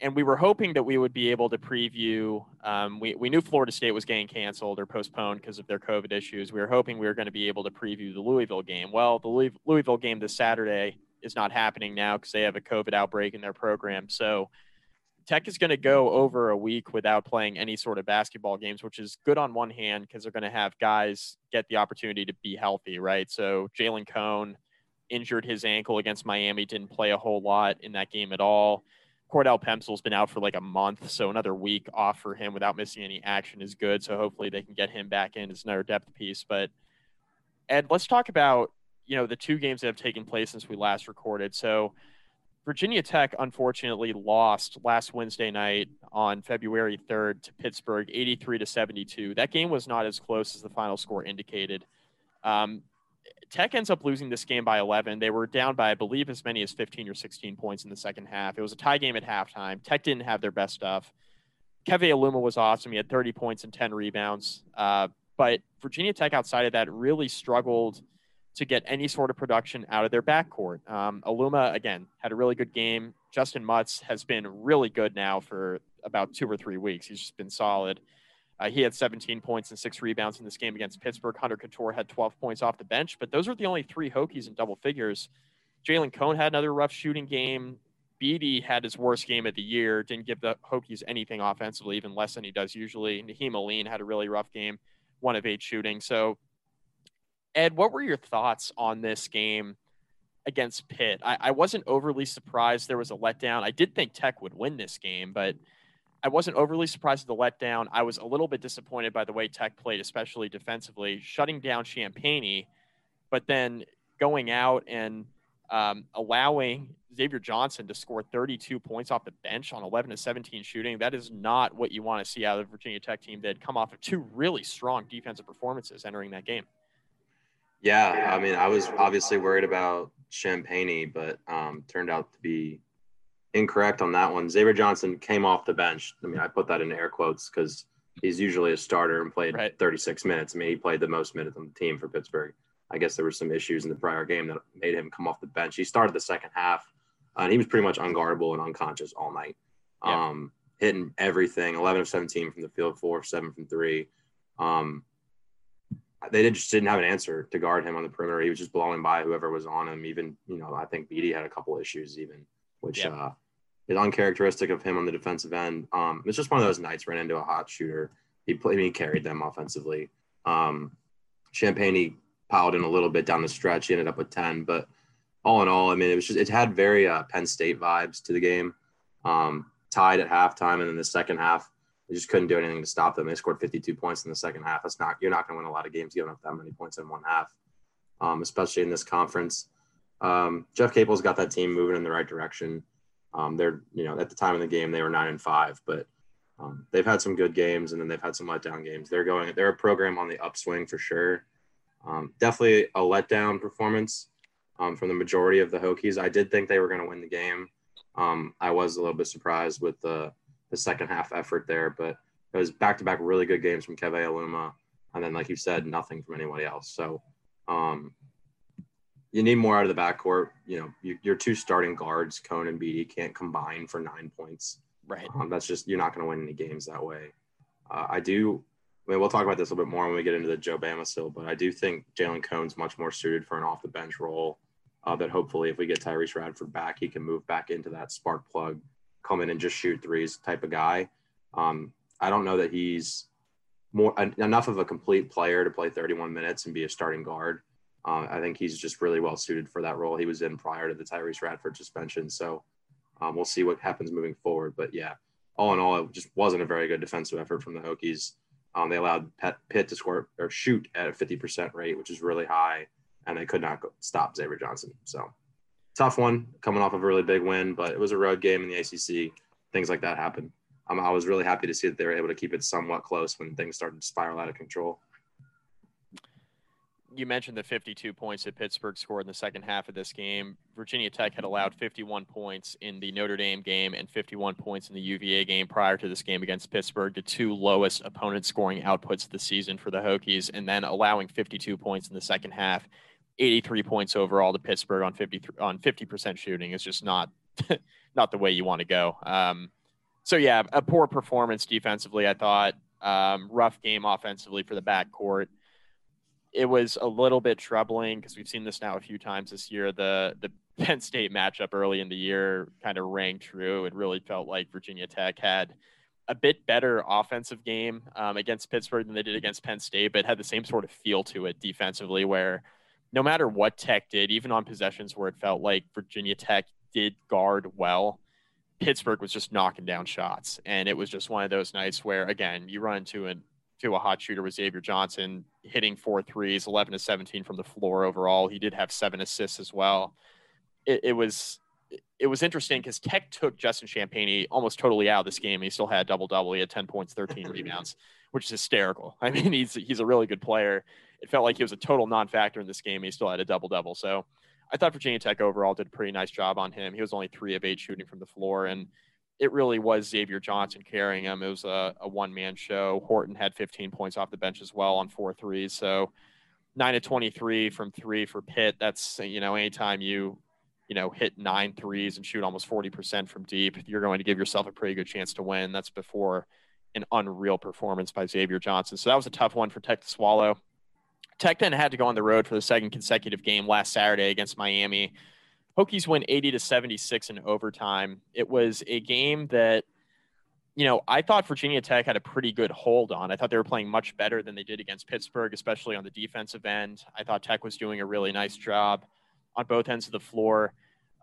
and we were hoping that we would be able to preview. Um, we, we knew Florida State was getting canceled or postponed because of their COVID issues. We were hoping we were going to be able to preview the Louisville game. Well, the Louisville game this Saturday is not happening now because they have a COVID outbreak in their program. So Tech is going to go over a week without playing any sort of basketball games, which is good on one hand because they're going to have guys get the opportunity to be healthy, right? So Jalen Cone injured his ankle against Miami, didn't play a whole lot in that game at all. Cordell Pemsl's been out for like a month, so another week off for him without missing any action is good. So hopefully they can get him back in as another depth piece. But Ed, let's talk about you know the two games that have taken place since we last recorded. So Virginia Tech unfortunately lost last Wednesday night on February 3rd to Pittsburgh, 83 to 72. That game was not as close as the final score indicated. Um, Tech ends up losing this game by 11. They were down by, I believe, as many as 15 or 16 points in the second half. It was a tie game at halftime. Tech didn't have their best stuff. Keve Aluma was awesome. He had 30 points and 10 rebounds. Uh, but Virginia Tech, outside of that, really struggled to get any sort of production out of their backcourt. Um, Aluma, again, had a really good game. Justyn Mutts has been really good now for about two or three weeks. He's just been solid. Uh, he had 17 points and six rebounds in this game against Pittsburgh. Hunter Cattoor had 12 points off the bench, but those are the only three Hokies in double figures. Jalen Cone had another rough shooting game. Bede had his worst game of the year, didn't give the Hokies anything offensively, even less than he does usually. Nahiem Alleyne had a really rough game, one of eight shooting. So, Ed, what were your thoughts on this game against Pitt? I, I wasn't overly surprised there was a letdown. I did think Tech would win this game, but – I wasn't overly surprised at the letdown. I was a little bit disappointed by the way Tech played, especially defensively, shutting down Champagnie, but then going out and um, allowing Xavier Johnson to score 32 points off the bench on 11 to 17 shooting. That is not what you want to see out of the Virginia Tech team that had come off of two really strong defensive performances entering that game. Yeah, I mean, I was obviously worried about Champagnie, but um, turned out to be incorrect on that one. Xavier Johnson came off the bench. I mean, I put that in air quotes because he's usually a starter and played right. 36 minutes. I mean, he played the most minutes on the team for Pittsburgh. I guess there were some issues in the prior game that made him come off the bench. He started the second half, uh, and he was pretty much unguardable and unconscious all night. Yeah. Um, hitting everything 11 of 17 from the field, four of seven from three. Um, they just didn't have an answer to guard him on the perimeter. He was just blowing by whoever was on him. Even, you know, I think Bede had a couple issues, even, which uh, is uncharacteristic of him on the defensive end. Um, it's just one of those nights ran into a hot shooter. He played, I mean, he carried them offensively. Um, Champagnie, he piled in a little bit down the stretch. He ended up with 10, but all in all, I mean, it was just, it had very uh, Penn State vibes to the game. Um, tied at halftime, and then the second half, they just couldn't do anything to stop them. They scored 52 points in the second half. That's not you're not going to win a lot of games giving up that many points in one half, um, especially in this conference. Um, Jeff Capel's got that team moving in the right direction. Um, they're you know at the time of the game they were nine and five, but um, they've had some good games and then they've had some letdown games. They're going they're a program on the upswing for sure. Um, definitely a letdown performance um, from the majority of the Hokies. I did think they were going to win the game. I was a little bit surprised with the the second half effort there. But it was back to back really good games from Keve Aluma. And then, like you said, nothing from anybody else. So um, you need more out of the backcourt. You know, you, your two starting guards, Cone and Bede, can't combine for nine points. Right. Um, that's just, you're not going to win any games that way. Uh, I do, I mean, we'll talk about this a little bit more when we get into the Joe Bamisile, but I do think Jalen Cone's much more suited for an off the bench role. Uh, that hopefully, if we get Tyrece Radford back, he can move back into that spark plug come in and just shoot threes type of guy. Um, I don't know that he's more enough of a complete player to play 31 minutes and be a starting guard. Uh, I think he's just really well suited for that role he was in prior to the Tyrece Radford suspension. So um, we'll see what happens moving forward. But yeah, all in all, it just wasn't a very good defensive effort from the Hokies. Um, they allowed Pitt to score or shoot at a 50% rate, which is really high, and they could not stop Xavier Johnson. So tough one coming off of a really big win, but it was a road game in the ACC. Things like that happen. Um, I was really happy to see that they were able to keep it somewhat close when things started to spiral out of control. You mentioned the 52 points that Pittsburgh scored in the second half of this game. Virginia Tech had allowed 51 points in the Notre Dame game and 51 points in the UVA game prior to this game against Pittsburgh, the two lowest opponent scoring outputs of the season for the Hokies, and then allowing 52 points in the second half 83 points overall to Pittsburgh on 50 on 50% shooting is just not not the way you want to go. Um, so yeah, a poor performance defensively. I thought um, rough game offensively for the backcourt. It was a little bit troubling because we've seen this now a few times this year. The the Penn State matchup early in the year kind of rang true. It really felt like Virginia Tech had a bit better offensive game um, against Pittsburgh than they did against Penn State, but had the same sort of feel to it defensively, where no matter what Tech did, even on possessions where it felt like Virginia Tech did guard well, Pittsburgh was just knocking down shots. And it was just one of those nights where, again, you run into an to a hot shooter was Xavier Johnson hitting four threes, 11 to 17 from the floor overall. He did have seven assists as well. It, it was it was interesting because Tech took Justin Champagnie almost totally out of this game. He still had double double. He had 10 points, 13 rebounds, which is hysterical. I mean, he's he's a really good player it felt like he was a total non-factor in this game. He still had a double double. So I thought Virginia Tech overall did a pretty nice job on him. He was only three of eight shooting from the floor, and it really was Xavier Johnson carrying him. It was a, a one-man show. Horton had 15 points off the bench as well on four threes. So nine to 23 from three for Pitt. That's you know anytime you you know hit nine threes and shoot almost 40% from deep, you're going to give yourself a pretty good chance to win. That's before an unreal performance by Xavier Johnson. So that was a tough one for Tech to swallow. Tech then had to go on the road for the second consecutive game last Saturday against Miami. Hokies win 80 to 76 in overtime. It was a game that, you know, I thought Virginia Tech had a pretty good hold on. I thought they were playing much better than they did against Pittsburgh, especially on the defensive end. I thought Tech was doing a really nice job on both ends of the floor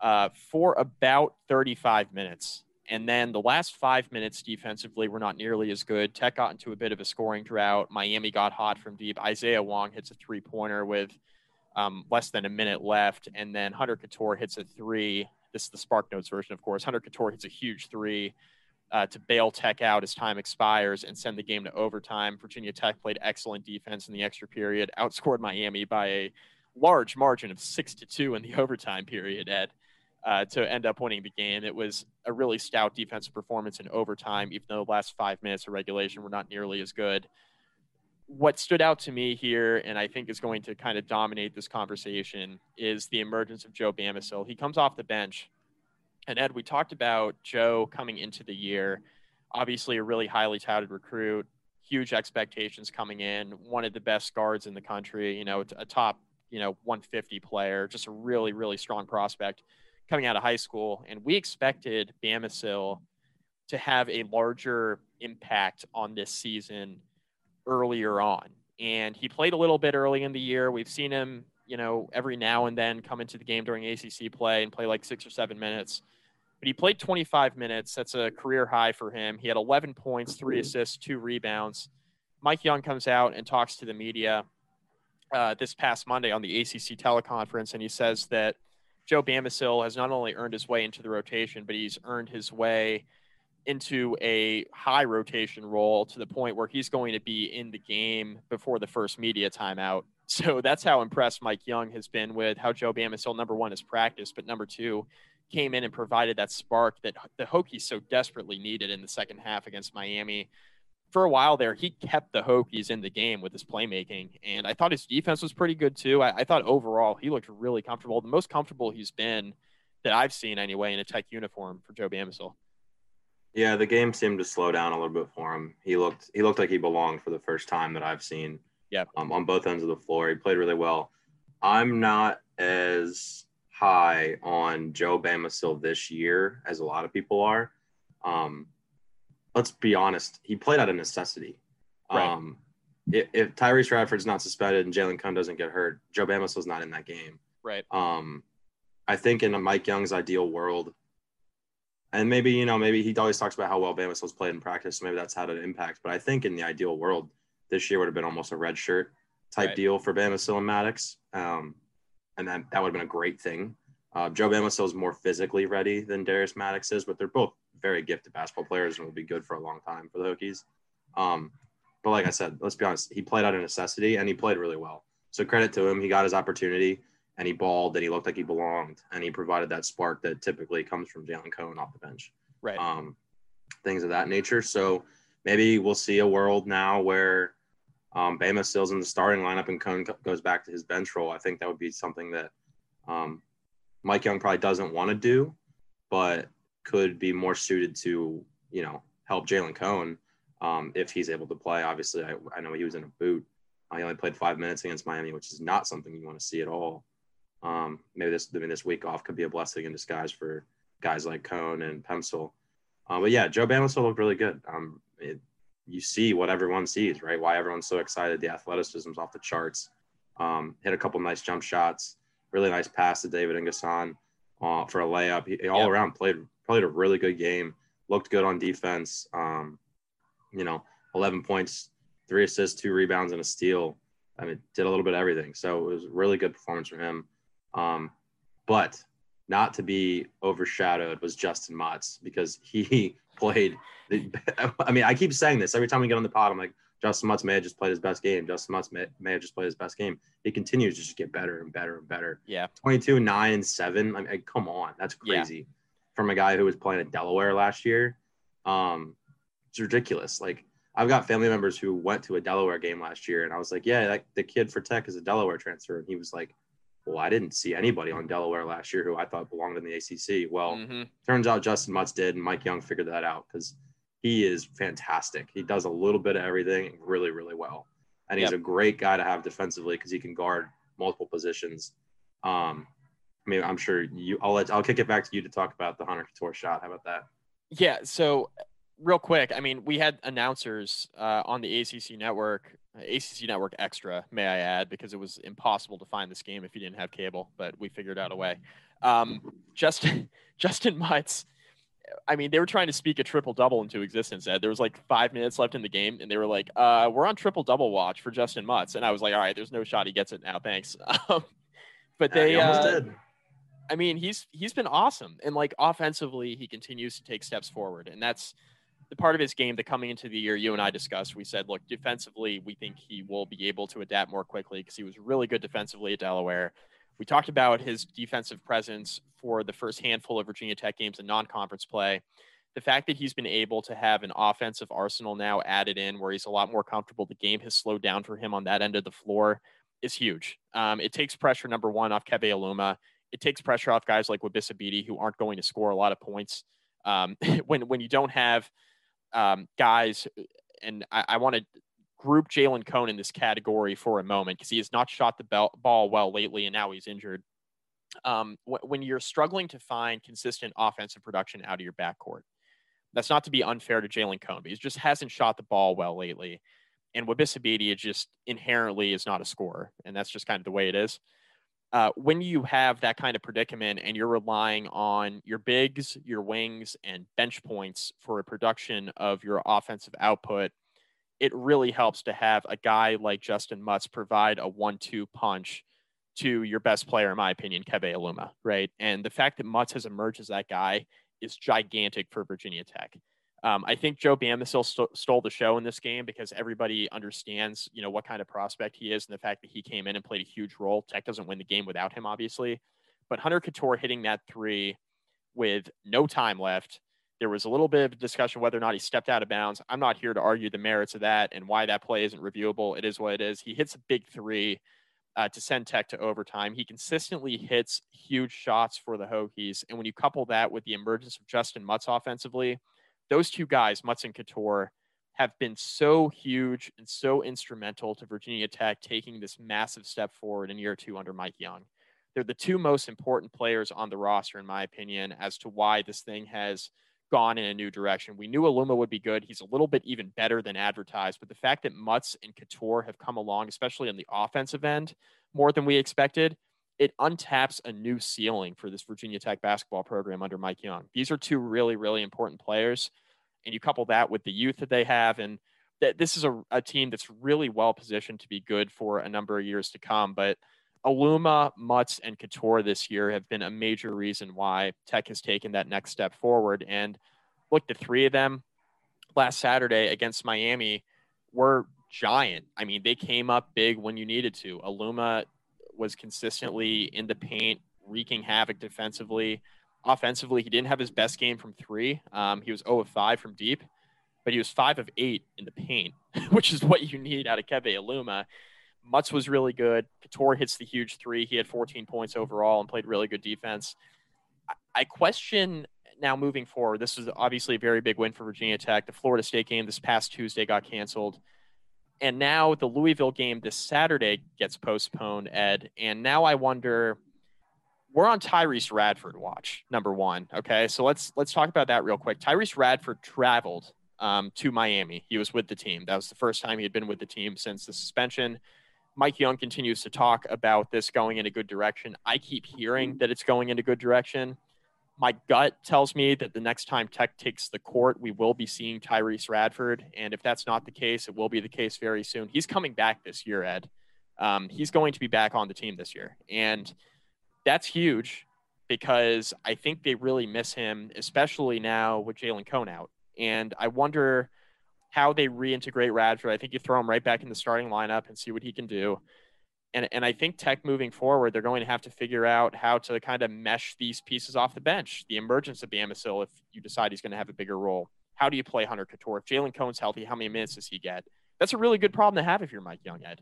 uh, for about 35 minutes. And then the last five minutes defensively were not nearly as good. Tech got into a bit of a scoring drought. Miami got hot from deep. Isaiah Wong hits a three pointer with um, less than a minute left. And then Hunter Cattoor hits a three. This is the Spark Notes version, of course. Hunter Cattoor hits a huge three uh, to bail Tech out as time expires and send the game to overtime. Virginia Tech played excellent defense in the extra period, outscored Miami by a large margin of six to two in the overtime period, Ed uh, to end up winning the game. It was a really stout defensive performance in overtime, even though the last five minutes of regulation were not nearly as good. What stood out to me here, and I think is going to kind of dominate this conversation, is the emergence of Joe Bamisile. He comes off the bench, and Ed, we talked about Joe coming into the year obviously a really highly touted recruit, huge expectations coming in, one of the best guards in the country, you know, a top, you know, 150 player, just a really, really strong prospect coming out of high school. And we expected Bamisile to have a larger impact on this season earlier on. And he played a little bit early in the year. We've seen him, you know, every now and then come into the game during ACC play and play like six or seven minutes. But he played 25 minutes. That's a career high for him. He had 11 points, three assists, two rebounds. Mike Young comes out and talks to the media uh, this past Monday on the ACC teleconference, and he says that Joe Bamisile has not only earned his way into the rotation, but he's earned his way into a high rotation role to the point where he's going to be in the game before the first media timeout. So that's how impressed Mike Young has been with how Joe Bamisile, number one, has practiced, but number two, came in and provided that spark that the Hokies so desperately needed in the second half against Miami. For a while there, he kept the Hokies in the game with his playmaking, and I thought his defense was pretty good too. I, I thought overall he looked really comfortable, the most comfortable he's been that I've seen anyway in a tech uniform for Joe Bamisile. Yeah, the game seemed to slow down a little bit for him. He looked he looked like he belonged for the first time that I've seen. Yeah. Um, on both ends of the floor, he played really well. I'm not as high on Joe Bamisile this year as a lot of people are. Um, let's be honest, he played out of necessity. Right. Um, if, if Tyrece Radford's not suspended and Jalen Cone doesn't get hurt, Joe Bamisile's not in that game. Right. Um, I think in a Mike Young's ideal world, and maybe you know maybe he always talks about how well Bamisile's played in practice, so maybe that's had an impact. But I think in the ideal world, this year would have been almost a red shirt type right. deal for Bamisile and Maddox, um, and that that would have been a great thing. Uh, Joe Bamisile is more physically ready than Darius Maddox is, but they're both very gifted basketball players and will be good for a long time for the Hokies. Um, but like I said, let's be honest, he played out of necessity and he played really well. So credit to him, he got his opportunity and he balled and he looked like he belonged and he provided that spark that typically comes from Jalen Cone off the bench. Right. Um, things of that nature. So maybe we'll see a world now where um, Bamisile's in the starting lineup and Cone goes back to his bench role. I think that would be something that um, Mike Young probably doesn't want to do, but could be more suited to, you know, help Jalen Cone um, if he's able to play. Obviously, I, I know he was in a boot. He only played five minutes against Miami, which is not something you want to see at all. Um, maybe this I mean, this week off could be a blessing in disguise for guys like Cone and Pemsl. Uh, but yeah, Joe Bamisile looked really good. Um, it, you see what everyone sees, right? Why everyone's so excited. The athleticism's off the charts. Um, hit a couple nice jump shots. Really nice pass to David N'Guessan uh, for a layup. He, he all yep. around played played a really good game. Looked good on defense. Um, you know, 11 points, three assists, two rebounds, and a steal. I mean, did a little bit of everything. So it was a really good performance from him. Um, but not to be overshadowed was Justyn Mutts because he played. The, I mean, I keep saying this every time we get on the pod. I'm like, Justyn Mutts may have just played his best game. Justyn Mutts may, may have just played his best game. He continues to just get better and better and better. Yeah. 22, 9, and 7. I mean, come on. That's crazy. Yeah. From a guy who was playing at Delaware last year. Um, it's ridiculous. Like, I've got family members who went to a Delaware game last year, and I was like, yeah, like the kid for Tech is a Delaware transfer. And he was like, well, I didn't see anybody on Delaware last year who I thought belonged in the ACC. Well, mm-hmm. turns out Justyn Mutts did, and Mike Young figured that out because he is fantastic. He does a little bit of everything really, really well, and he's yep. a great guy to have defensively because he can guard multiple positions. Um, I mean, I'm sure you. I'll let. I'll kick it back to you to talk about the Hunter Cattoor shot. How about that? Yeah. So real quick, I mean, we had announcers uh, on the ACC network, ACC network extra, may I add, because it was impossible to find this game if you didn't have cable, but we figured out a way. Um, Justin Justyn Mutts, I mean, they were trying to speak a triple double into existence. Ed, there was like five minutes left in the game, and they were like, uh, "We're on triple double watch for Justyn Mutts," and I was like, "All right, there's no shot he gets it now, thanks." Um, but they, yeah, uh, I mean, he's he's been awesome, and like offensively, he continues to take steps forward, and that's the part of his game that coming into the year you and I discussed. We said, look, defensively, we think he will be able to adapt more quickly because he was really good defensively at Delaware. We talked about his defensive presence for the first handful of Virginia Tech games in non-conference play. The fact that he's been able to have an offensive arsenal now added in, where he's a lot more comfortable, the game has slowed down for him on that end of the floor, is huge. Um, it takes pressure number one off Keve Aluma. It takes pressure off guys like Wabissa Bede who aren't going to score a lot of points. Um, when when you don't have um, guys, and I, I want to group Jalen Cone in this category for a moment because he has not shot the ball, well lately, and now he's injured. Um, wh- when you're struggling to find consistent offensive production out of your backcourt, that's not to be unfair to Jalen Cone, but he just hasn't shot the ball well lately. And Wabissa just inherently is not a scorer, and that's just kind of the way it is. Uh, when you have that kind of predicament and you're relying on your bigs, your wings, and bench points for a production of your offensive output, it really helps to have a guy like Justyn Mutts provide a one-two punch to your best player, in my opinion, Keve Aluma, right? And the fact that Mutts has emerged as that guy is gigantic for Virginia Tech. Um, I think Joe Bamisile st- stole the show in this game because everybody understands, you know, what kind of prospect he is and the fact that he came in and played a huge role. Tech doesn't win the game without him, obviously. But Hunter Cattoor hitting that three with no time left. There was a little bit of discussion whether or not he stepped out of bounds. I'm not here to argue the merits of that and why that play isn't reviewable. It is what it is. He hits a big three uh, to send Tech to overtime. He consistently hits huge shots for the Hokies. And when you couple that with the emergence of Justyn Mutts offensively, those two guys, Mutts and Cattoor, have been so huge and so instrumental to Virginia Tech taking this massive step forward in year two under Mike Young. They're the two most important players on the roster, in my opinion, as to why this thing has gone in a new direction. We knew Aluma would be good. He's a little bit even better than advertised, but the fact that Mutts and Cattoor have come along, especially on the offensive end, more than we expected, it untaps a new ceiling for this Virginia Tech basketball program under Mike Young. These are two really, really important players. And you couple that with the youth that they have, and that this is a, a team that's really well positioned to be good for a number of years to come. But Aluma, Mutts, and Cattoor this year have been a major reason why Tech has taken that next step forward. And look, the three of them last Saturday against Miami were giant. I mean, they came up big when you needed to. Aluma was consistently in the paint, wreaking havoc defensively. Offensively, he didn't have his best game from three. Um, he was 0 of 5 from deep, but he was 5 of 8 in the paint, which is what you need out of Keve Aluma. Mutts was really good. Cattoor hits the huge three. He had 14 points overall and played really good defense. I question now moving forward. This is obviously a very big win for Virginia Tech. The Florida State game this past Tuesday got canceled. And now the Louisville game this Saturday gets postponed, Ed. And now I wonder we're on Tyrece Radford watch, number one. Okay. So let's let's talk about that real quick. Tyrece Radford traveled um, to Miami. He was with the team. That was the first time he had been with the team since the suspension. Mike Young continues to talk about this going in a good direction. I keep hearing that it's going in a good direction my gut tells me that the next time Tech takes the court, we will be seeing Tyrece Radford. And if that's not the case, it will be the case very soon. He's coming back this year, Ed. Um, he's going to be back on the team this year. And that's huge because I think they really miss him, especially now with Jalen Cone out. And I wonder how they reintegrate Radford. I think you throw him right back in the starting lineup and see what he can do and and I think Tech moving forward, they're going to have to figure out how to kind of mesh these pieces off the bench. The emergence of Bamisile, if you decide he's going to have a bigger role, how do you play Hunter Cattoor? If Jalen Cone's healthy, how many minutes does he get? That's a really good problem to have if you're Mike Young, Ed.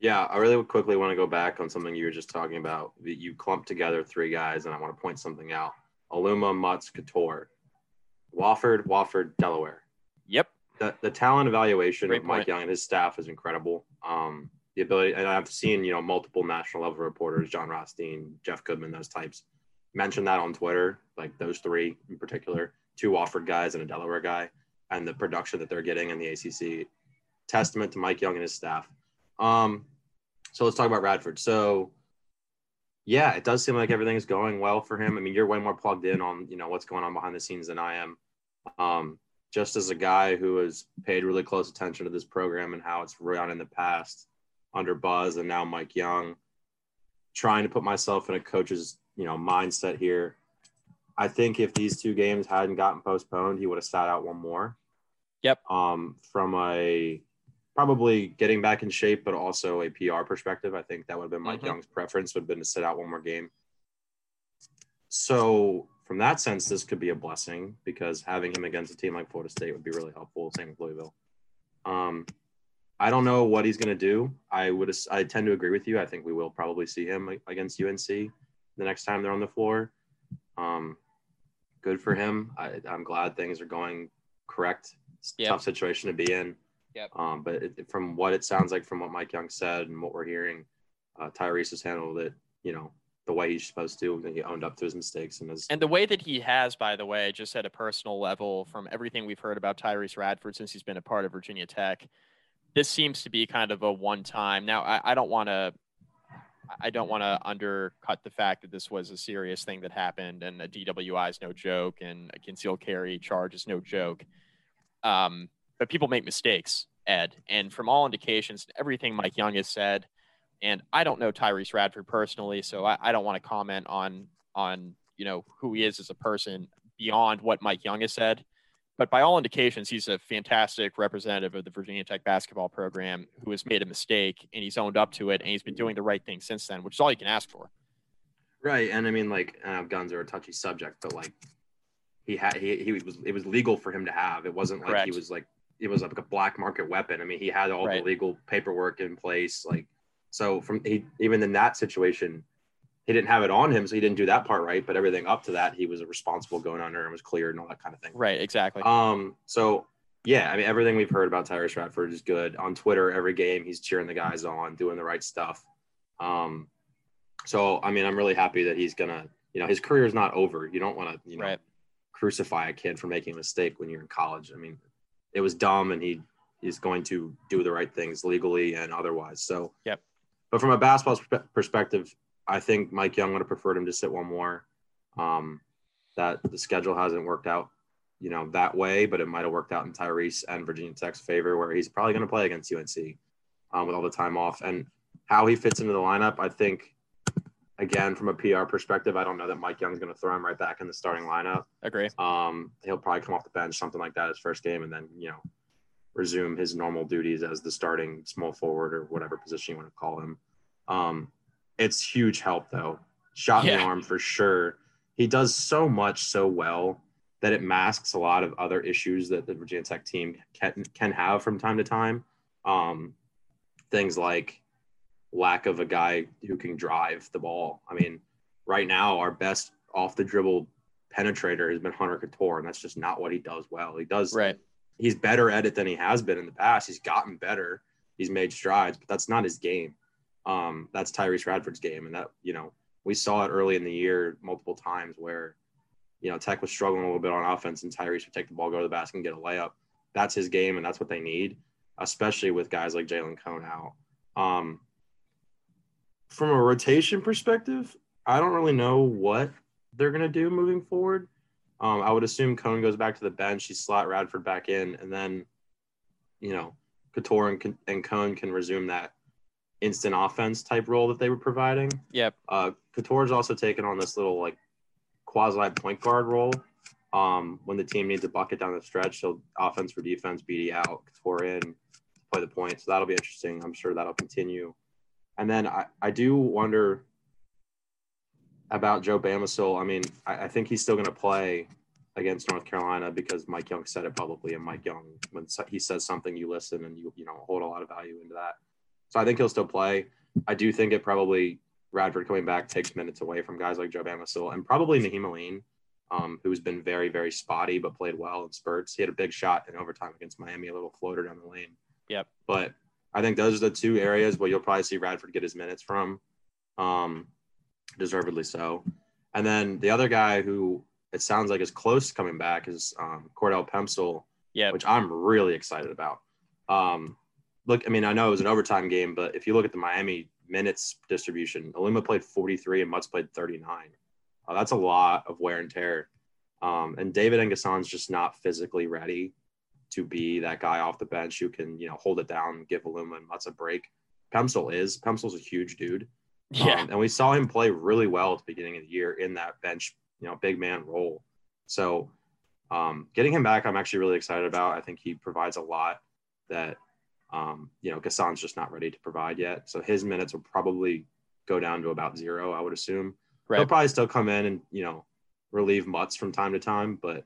Yeah, I really quickly want to go back on something you were just talking about. That You clumped together three guys, and I want to point something out: Aluma, Mutts, Cattoor, Wofford, Wofford, Delaware. Yep. The, the talent evaluation Great of Mike point. Young and his staff is incredible. Um, the ability, and I've seen you know multiple national level reporters, Jon Rothstein, Jeff Goodman, those types, mention that on Twitter, like those three in particular, two Wofford guys and a Delaware guy, and the production that they're getting in the ACC, testament to Mike Young and his staff. Um, so let's talk about Radford. So yeah, it does seem like everything is going well for him. I mean, you're way more plugged in on you know what's going on behind the scenes than I am. Um, just as a guy who has paid really close attention to this program and how it's run in the past under Buzz and now Mike Young, trying to put myself in a coach's you know mindset here. I think if these two games hadn't gotten postponed, he would have sat out one more. Yep. Um, from a probably getting back in shape, but also a PR perspective, I think that would have been Mike Mhm. Young's preference would have been to sit out one more game. So from that sense, this could be a blessing because having him against a team like Florida State would be really helpful. Same with Louisville. Um, I don't know what he's going to do. I would. I tend to agree with you. I think we will probably see him against UNC the next time they're on the floor. Um, good for him. I, I'm glad things are going correct. It's a Yep. tough situation to be in. Yep. Um, but it, from what it sounds like, from what Mike Young said and what we're hearing, uh, Tyrece has handled it, you know, the way he's supposed to. And he owned up to his mistakes and his. And the way that he has, by the way, just at a personal level, from everything we've heard about Tyrece Radford since he's been a part of Virginia Tech, this seems to be kind of a one-time. Now, I, I don't want to, I don't want to undercut the fact that this was a serious thing that happened, and a DWI is no joke, and a concealed carry charge is no joke. Um, but people make mistakes, Ed, and from all indications, everything Mike Young has said, and I don't know Tyrece Radford personally, so I, I don't want to comment on on you know who he is as a person beyond what Mike Young has said. But by all indications, he's a fantastic representative of the Virginia Tech basketball program who has made a mistake and he's owned up to it and he's been doing the right thing since then, which is all you can ask for. Right, and I mean, like, uh, guns are a touchy subject, but like, he had he he was it was legal for him to have. It wasn't like Correct. he was like it was like a black market weapon. I mean, he had all Right. the legal paperwork in place. Like, so from he even in that situation, he didn't have it on him, so he didn't do that part right. But everything up to that, he was responsible going under and was cleared and all that kind of thing. Right, exactly. Um, so yeah, I mean, everything we've heard about Tyrece Radford is good. On Twitter, every game he's cheering the guys on, doing the right stuff. Um, so I mean, I'm really happy that he's gonna, you know, his career is not over. You don't want to, you know, Right. crucify a kid for making a mistake when you're in college. I mean, it was dumb, and he he's going to do the right things legally and otherwise. So Yep. But from a basketball perspective, I think Mike Young would have preferred him to sit one more. Um, that the schedule hasn't worked out, you know, that way, but it might have worked out in Tyrece and Virginia Tech's favor, where he's probably going to play against UNC um, with all the time off. And how he fits into the lineup, I think, again, from a PR perspective, I don't know that Mike Young's going to throw him right back in the starting lineup. Agree. Um, he'll probably come off the bench, something like that, his first game, and then you know resume his normal duties as the starting small forward or whatever position you want to call him. Um, it's huge help though. Shot in the arm for sure. He does so much so well that it masks a lot of other issues that the Virginia Tech team can can have from time to time. Um, things like lack of a guy who can drive the ball. I mean, right now our best off the dribble penetrator has been Hunter Cattoor, and that's just not what he does well. He does Right. he's better at it than he has been in the past. He's gotten better. He's made strides, but that's not his game. Um, that's Tyrece Radford's game, and that you know we saw it early in the year multiple times where you know Tech was struggling a little bit on offense, and Tyrece would take the ball, go to the basket, and get a layup. That's his game, and that's what they need, especially with guys like Jalen Cone out. Um, from a rotation perspective, I don't really know what they're gonna do moving forward. Um, I would assume Cone goes back to the bench. You slot Radford back in, and then, you know, Cattoor and, and can resume that instant offense type role that they were providing. Yep. Uh, Cattoor's also taken on this little like quasi point guard role. Um, when the team needs a bucket down the stretch, so offense for defense, BD out, Cattoor in, play the point. So that'll be interesting. I'm sure that'll continue. And then I, I do wonder about Joe Bamisile. I mean, I, I think he's still going to play against North Carolina because Mike Young said it publicly, and Mike Young, when he says something, you listen and you you know hold a lot of value into that. So I think he'll still play. I do think it probably Radford coming back takes minutes away from guys like Joe Bamisile and probably Nahiem Alleyne, um, who's been very very spotty but played well in spurts. He had a big shot in overtime against Miami, a little floater down the lane. Yep. But I think those are the two areas where you'll probably see Radford get his minutes from. Um, deservedly so. And then the other guy who it sounds like is close to coming back is um, Cordell Pemsl, Yep. which I'm really excited about. Um, look, I mean, I know it was an overtime game, but if you look at the Miami minutes distribution, Aluma played 43 and Mutts played 39. Uh, that's a lot of wear and tear. Um, and David N'Guessan's just not physically ready to be that guy off the bench who can, you know, hold it down, give Aluma and Mutts a break. Pemsl is. Pemsl's a huge dude. Yeah. Um, and we saw him play really well at the beginning of the year in that bench, you know, big man role. So um, getting him back, I'm actually really excited about. I think he provides a lot that, um, you know, N'Guessan's just not ready to provide yet. So his minutes will probably go down to about zero, I would assume. He'll probably still come in and, you know, relieve Mutts from time to time. But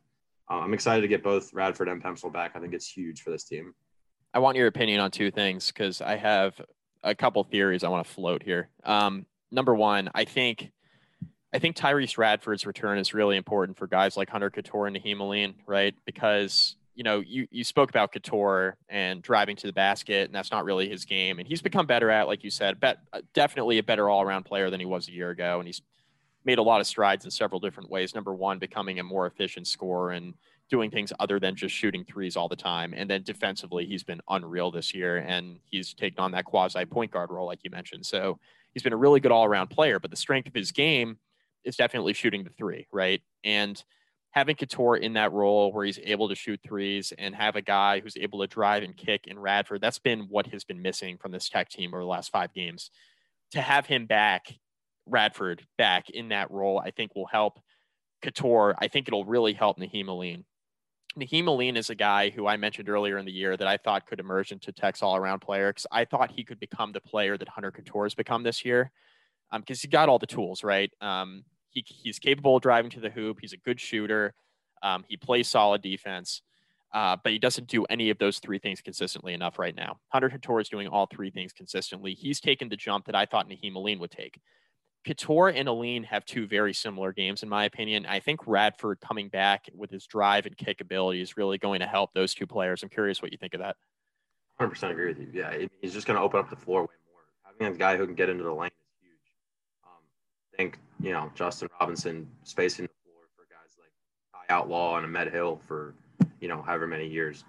uh, I'm excited to get both Radford and Pemsl back. I think it's huge for this team. I want your opinion on two things because I have a couple theories I want to float here. Um, number one, I think I think Tyrece Radford's return is really important for guys like Hunter Cattoor and Nahiem Alleyne, right? Because you know, you you spoke about Cattoor and driving to the basket, and that's not really his game. And he's become better at, like you said, bet, uh, definitely a better all around player than he was a year ago. And he's made a lot of strides in several different ways. Number one, becoming a more efficient scorer and doing things other than just shooting threes all the time. And then defensively, he's been unreal this year, and he's taken on that quasi point guard role, like you mentioned. So he's been a really good all around player. But the strength of his game is definitely shooting the three, right? And having Cattoor in that role where he's able to shoot threes and have a guy who's able to drive and kick in Radford, that's been what has been missing from this tech team over the last five games. To have him back, Radford back in that role, I think will help Cattoor. I think it'll really help Nahiem Alleyne. Nahiem Alleyne is a guy who I mentioned earlier in the year that I thought could emerge into Tech's all around player because I thought he could become the player that Hunter Cattoor has become this year because um, he got all the tools, right? Um, he, he's capable of driving to the hoop. He's a good shooter. Um, he plays solid defense, uh, but he doesn't do any of those three things consistently enough right now. Hunter Cattoor is doing all three things consistently. He's taken the jump that I thought Nahiem Alleyne would take. Cattoor and Alleyne have two very similar games, in my opinion. I think Radford coming back with his drive and kick ability is really going to help those two players. I'm curious what you think of that. 100% agree with you. Yeah, he's just going to open up the floor way more. Having a guy who can get into the lane think you know Justin Robinson spacing the floor for guys like Ty Outlaw and Ahmed Hill for you know however many years.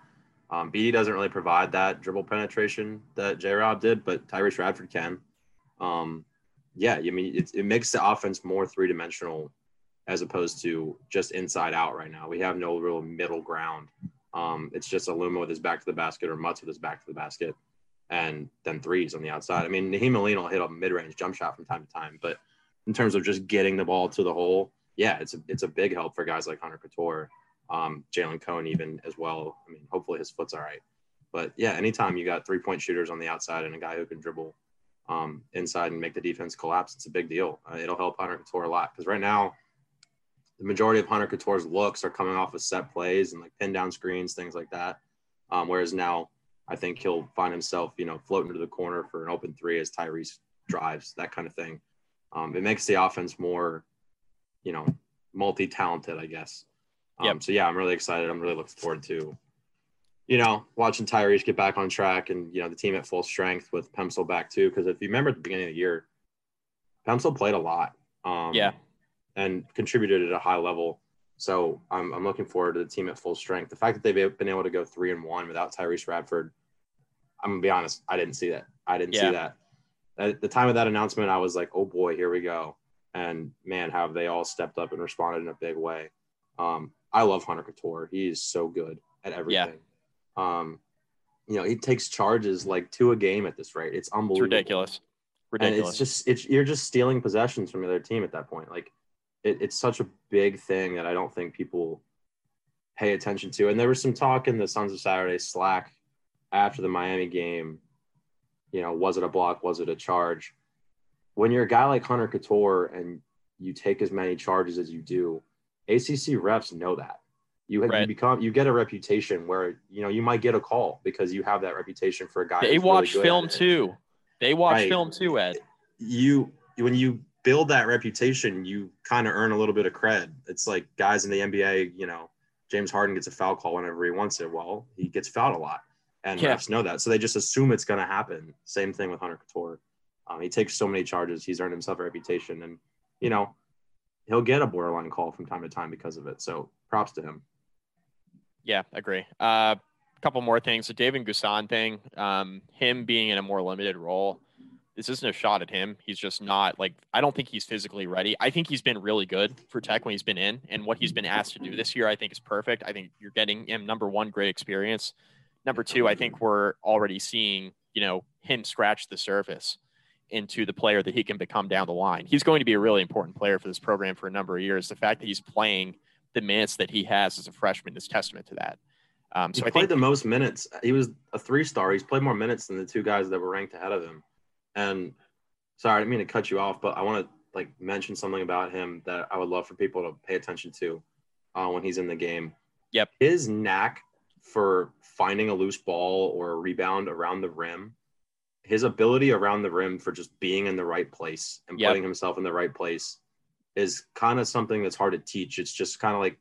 Um, B doesn't really provide that dribble penetration that J Rob did, but Tyrese Radford can. Um, yeah, I mean it, it makes the offense more three dimensional as opposed to just inside out right now. We have no real middle ground. Um, it's just Aluma with his back to the basket or Mutts with his back to the basket, and then threes on the outside. I mean, Nahiem Alleyne will hit a mid range jump shot from time to time, but in terms of just getting the ball to the hole, yeah, it's a it's a big help for guys like Hunter Cattoor, um, Jalen Cone even as well. I mean, hopefully his foot's all right. But yeah, anytime you got three point shooters on the outside and a guy who can dribble um, inside and make the defense collapse, it's a big deal. Uh, it'll help Hunter Cattoor a lot because right now, the majority of Hunter Cattoor's looks are coming off of set plays and like pin down screens, things like that. Um, whereas now, I think he'll find himself, you know, floating to the corner for an open three as Tyrece drives, that kind of thing. Um, it makes the offense more, you know, multi-talented, I guess. Um, yep. So yeah, I'm really excited. I'm really looking forward to, you know, watching Tyrece get back on track and you know the team at full strength with Pemsl back too. Because if you remember at the beginning of the year, Pemsl played a lot. Um, yeah. And contributed at a high level. So I'm, I'm looking forward to the team at full strength. The fact that they've been able to go three and one without Tyrece Radford, I'm gonna be honest, I didn't see that. I didn't yeah. see that at the time of that announcement, I was like, oh boy, here we go. And man, have they all stepped up and responded in a big way. Um, I love Hunter Cattoor. He is so good at everything. Yeah. Um, you know, he takes charges like two a game at this rate. It's unbelievable. It's ridiculous. Ridiculous. And it's just it's you're just stealing possessions from the other team at that point. Like it, it's such a big thing that I don't think people pay attention to. And there was some talk in the Sons of Saturday Slack after the Miami game you know, was it a block? Was it a charge? When you're a guy like Hunter Cattoor and you take as many charges as you do, ACC refs know that. You, right. you become you get a reputation where you know you might get a call because you have that reputation for a guy. They watch really film too. They watch right. film too, Ed. You when you build that reputation, you kind of earn a little bit of cred. It's like guys in the NBA, you know, James Harden gets a foul call whenever he wants it. Well, he gets fouled a lot and yeah. refs know that, so they just assume it's going to happen. Same thing with Hunter Cattoor. Um, he takes so many charges. He's earned himself a reputation, and you know he'll get a borderline call from time to time because of it. So props to him. Yeah, agree. A uh, couple more things. The David N'Guessan thing, um, him being in a more limited role. This isn't a shot at him. He's just not like I don't think he's physically ready. I think he's been really good for Tech when he's been in, and what he's been asked to do this year, I think is perfect. I think you're getting him number one, great experience. Number two, I think we're already seeing, you know, him scratch the surface into the player that he can become down the line. He's going to be a really important player for this program for a number of years. The fact that he's playing the minutes that he has as a freshman is testament to that. Um, so he I played think, the most minutes. He was a three star. He's played more minutes than the two guys that were ranked ahead of him. And sorry, I didn't mean to cut you off, but I want to like mention something about him that I would love for people to pay attention to uh, when he's in the game. Yep. His knack for finding a loose ball or a rebound around the rim, his ability around the rim for just being in the right place and yep. putting himself in the right place is kind of something that's hard to teach. It's just kind of like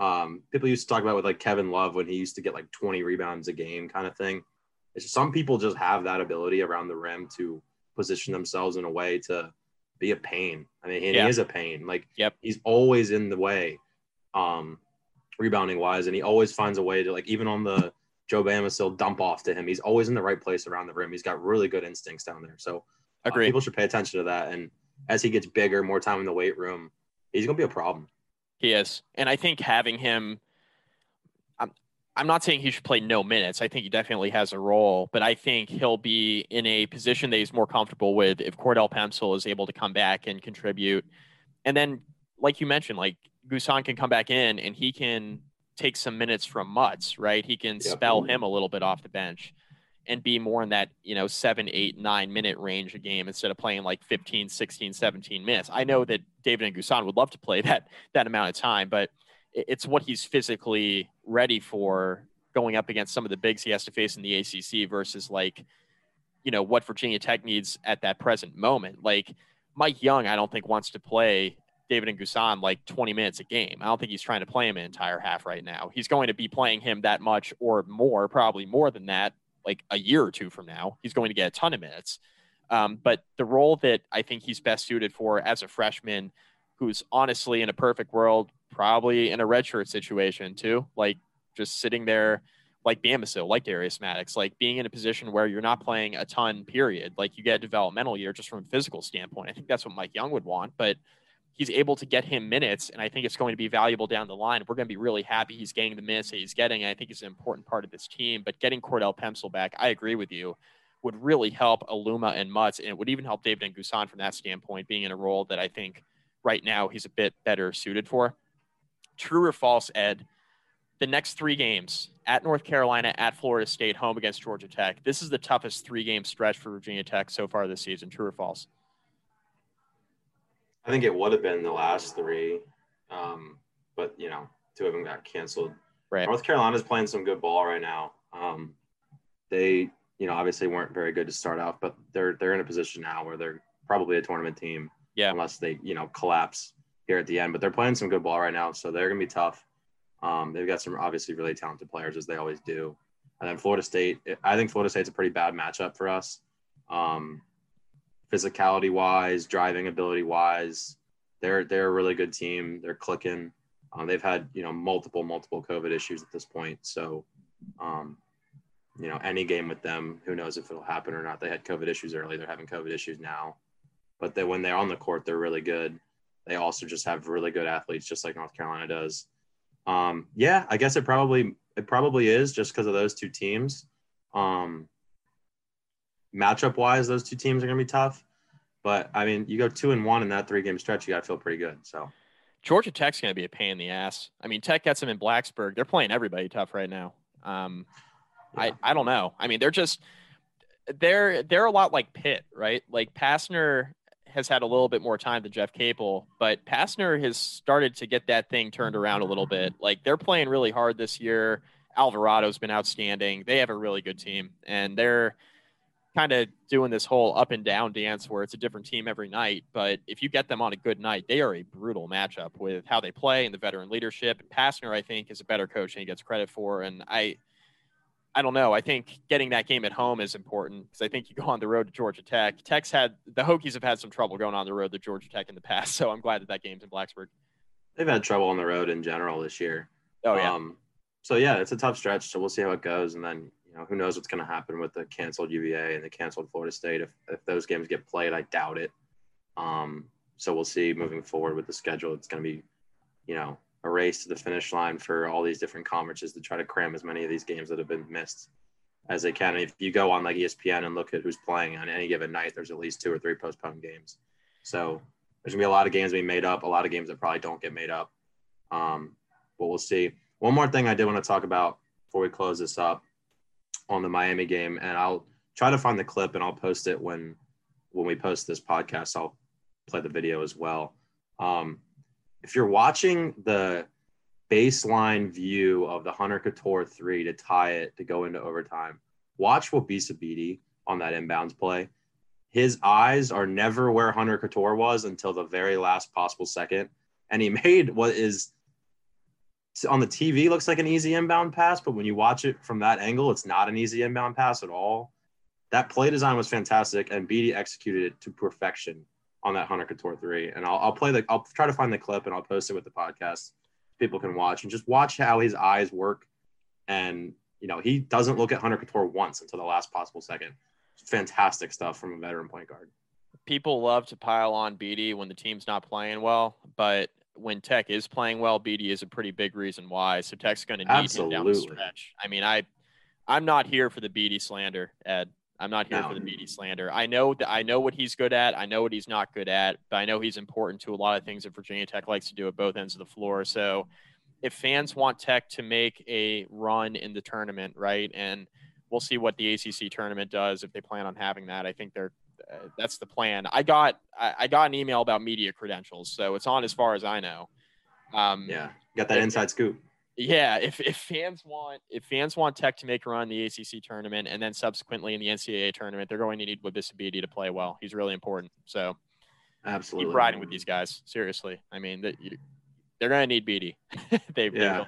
Um, people used to talk about with like Kevin Love when he used to get like 20 rebounds a game kind of thing. It's just, some people just have that ability around the rim to position themselves in a way to be a pain. I mean, Yeah. he is a pain. Like Yep. he's always in the way, um, rebounding wise, and he always finds a way to like even on the Joe Bamisile dump off to him. He's always in the right place around the rim. He's got really good instincts down there. So uh, Agree. people should pay attention to that. And as he gets bigger, more time in the weight room, he's gonna be a problem. He is. And I think having him I'm I'm not saying he should play no minutes. I think he definitely has a role, but I think he'll be in a position that he's more comfortable with if Cordell Pemsl is able to come back and contribute. And then like you mentioned, like N'Guessan can come back in and he can take some minutes from Mutts, right? He can Yep. spell him a little bit off the bench and be more in that, you know, seven, eight, nine minute range a game instead of playing like 15, 16, 17 minutes. I know that David N'Guessan would love to play that that amount of time, but it's what he's physically ready for going up against some of the bigs he has to face in the ACC versus like, you know, what Virginia Tech needs at that present moment. Like Mike Young, I don't think wants to play David N'Guessan like 20 minutes a game. I don't think he's trying to play him an entire half right now. He's going to be playing him that much or more, probably more than that, like a year or two from now. He's going to get a ton of minutes. Um, but the role that I think he's best suited for as a freshman, who's honestly in a perfect world, probably in a redshirt situation too, like just sitting there like Bamisile, like Darius Maddox, like being in a position where you're not playing a ton, period. Like you get a developmental year just from a physical standpoint. I think that's what Mike Young would want, but he's able to get him minutes, and I think it's going to be valuable down the line. We're going to be really happy he's getting the minutes that he's getting. And I think he's an important part of this team. But getting Cordell Pemsl back, I agree with you, would really help Aluma and Mutts, and it would even help David N'Guessan from that standpoint, being in a role that I think right now he's a bit better suited for. True or false, Ed? The next three games at North Carolina, at Florida State, home against Georgia Tech. This is the toughest three game stretch for Virginia Tech so far this season. True or false? I think it would have been the last three, um, but you know, two of them got canceled. Right. North Carolina's playing some good ball right now. Um, they, you know, obviously weren't very good to start off, but they're they're in a position now where they're probably a tournament team. Yeah. Unless they, you know, collapse here at the end, but they're playing some good ball right now, so they're gonna be tough. Um, they've got some obviously really talented players as they always do. And then Florida State, I think Florida State's a pretty bad matchup for us. Um, physicality wise, driving ability wise, they're they're a really good team. They're clicking. Um, they've had you know multiple multiple COVID issues at this point, so um, you know any game with them, who knows if it'll happen or not. They had COVID issues early. They're having COVID issues now, but they, when they're on the court, they're really good. They also just have really good athletes, just like North Carolina does. Um, yeah, I guess it probably it probably is just because of those two teams. Um, matchup wise, those two teams are going to be tough. But I mean, you go two and one in that three game stretch, you got to feel pretty good. So Georgia Tech's going to be a pain in the ass. I mean, Tech gets them in Blacksburg. They're playing everybody tough right now. Um, I, I don't know. I mean, they're just they're they're a lot like Pitt, right? Like Pastner has had a little bit more time than Jeff Capel, but Pastner has started to get that thing turned around a little bit. Like they're playing really hard this year. Alvarado's been outstanding. They have a really good team, and they're kind of doing this whole up and down dance where it's a different team every night. But if you get them on a good night, they are a brutal matchup with how they play and the veteran leadership. And Pastner, I think, is a better coach than he gets credit for. And I, I don't know. I think getting that game at home is important because I think you go on the road to Georgia Tech. Tech's had the Hokies have had some trouble going on the road to Georgia Tech in the past, so I'm glad that that game's in Blacksburg. they've had trouble on the road in general this year. Oh yeah, Um, so yeah, it's a tough stretch. So we'll see how it goes, and then know who knows what's going to happen with the canceled UVA and the canceled Florida State. If if those games get played, I doubt it. Um, so we'll see moving forward with the schedule. It's going to be, you know, a race to the finish line for all these different conferences to try to cram as many of these games that have been missed as they can. And if you go on like ESPN and look at who's playing on any given night, there's at least two or three postponed games. So there's gonna be a lot of games being made up, a lot of games that probably don't get made up. Um, but we'll see. One more thing I did want to talk about before we close this up on the Miami game, and I'll try to find the clip and I'll post it when when we post this podcast. I'll play the video as well. Um, if you're watching the baseline view of the Hunter Cattoor three to tie it to go into overtime, watch Wabissa Bede on that inbounds play. His eyes are never where Hunter Cattoor was until the very last possible second. And he made what is on the TV looks like an easy inbound pass, but when you watch it from that angle, it's not an easy inbound pass at all. That play design was fantastic, and Bede executed it to perfection on that Hunter Cattoor three. And I'll, I'll play the, I'll try to find the clip and I'll post it with the podcast. People can watch and just watch how his eyes work. And you know, he doesn't look at Hunter Cattoor once until the last possible second. Fantastic stuff from a veteran point guard. People love to pile on Bede when the team's not playing well, but when Tech is playing well, Bede is a pretty big reason why. So Tech's going to need Absolutely. him down the stretch. I mean, I, I'm not here for the Bede slander, Ed. I'm not here no. for the Bede slander. I know that I know what he's good at. I know what he's not good at, but I know he's important to a lot of things that Virginia Tech likes to do at both ends of the floor. So if fans want Tech to make a run in the tournament, right, and we'll see what the ACC tournament does if they plan on having that. I think they're uh, that's the plan. I got I, I, got an email about media credentials, so it's on as far as I know. Um, yeah, got that inside scoop. Yeah, if, if fans want if fans want Tech to make a run in the ACC tournament and then subsequently in the NCAA tournament, they're going to need Wabissa Bede to play well. He's really important. So absolutely keep riding with these guys. Seriously, I mean that they're going to need Bede. they yeah.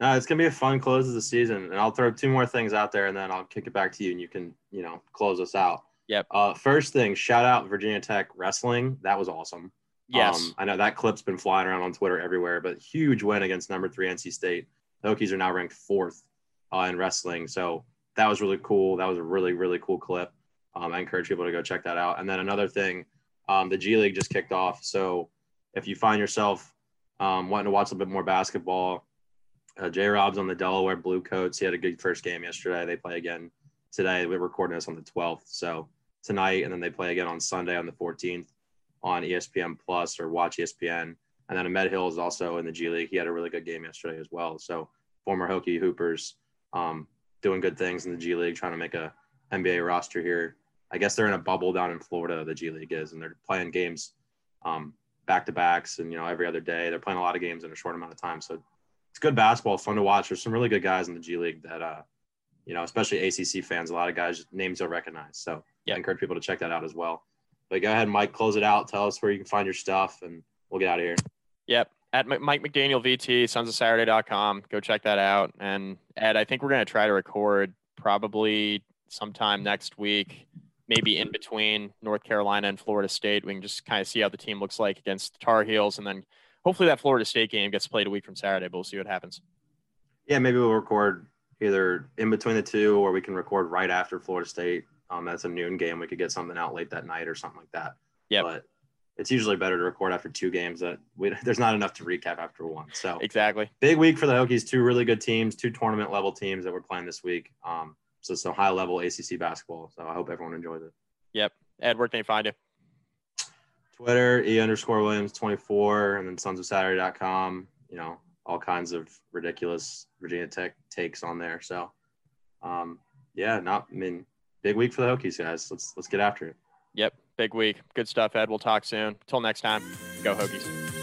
no, it's gonna be a fun close of the season, and I'll throw two more things out there, and then I'll kick it back to you, and you can you know close us out. Yep. Uh, first thing, shout out Virginia Tech wrestling. That was awesome. Yes. Um, I know that clip's been flying around on Twitter everywhere, but huge win against number three NC State. The Hokies are now ranked fourth uh, in wrestling. So that was really cool. That was a really, really cool clip. Um, I encourage people to go check that out. And then another thing, um, the G League just kicked off. So if you find yourself um, wanting to watch a bit more basketball, uh, J Rob's on the Delaware Blue Coats. He had a good first game yesterday. They play again today. We're recording this on the 12th. So tonight, and then they play again on Sunday on the 14th on ESPN Plus or watch ESPN. And then Ahmed Hill is also in the G League. He had a really good game yesterday as well. So former Hokie Hoopers um, doing good things in the G League, trying to make a NBA roster here. I guess they're in a bubble down in Florida. The G League is, and they're playing games um, back to backs, and you know every other day. They're playing a lot of games in a short amount of time. So it's good basketball, fun to watch. There's some really good guys in the G League that, uh, you know, especially ACC fans. A lot of guys names you'll recognize. So yeah. I encourage people to check that out as well. But go ahead, Mike, close it out. Tell us where you can find your stuff, and we'll get out of here. Yep. At Mike McDaniel VT, sons of Saturday.com. Go check that out. And Ed, I think we're going to try to record probably sometime next week, maybe in between North Carolina and Florida State. We can just kind of see how the team looks like against the Tar Heels. And then hopefully that Florida State game gets played a week from Saturday, but we'll see what happens. Yeah, maybe we'll record either in between the two or we can record right after Florida State um, that's a noon game. We could get something out late that night or something like that. Yeah. But it's usually better to record after two games that we, there's not enough to recap after one. So exactly big week for the Hokies. Two really good teams, two tournament level teams that we're playing this week. Um, so some high level ACC basketball. So I hope everyone enjoys it. Yep. Ed, where can they find you? Twitter, E underscore Williams 24, and then sons of Saturday.com. You know, all kinds of ridiculous Virginia Tech takes on there. So, um, yeah, not, I mean, big week for the Hokies, guys. Let's let's get after it. Yep, big week. Good stuff, Ed. We'll talk soon. Until next time, go Hokies.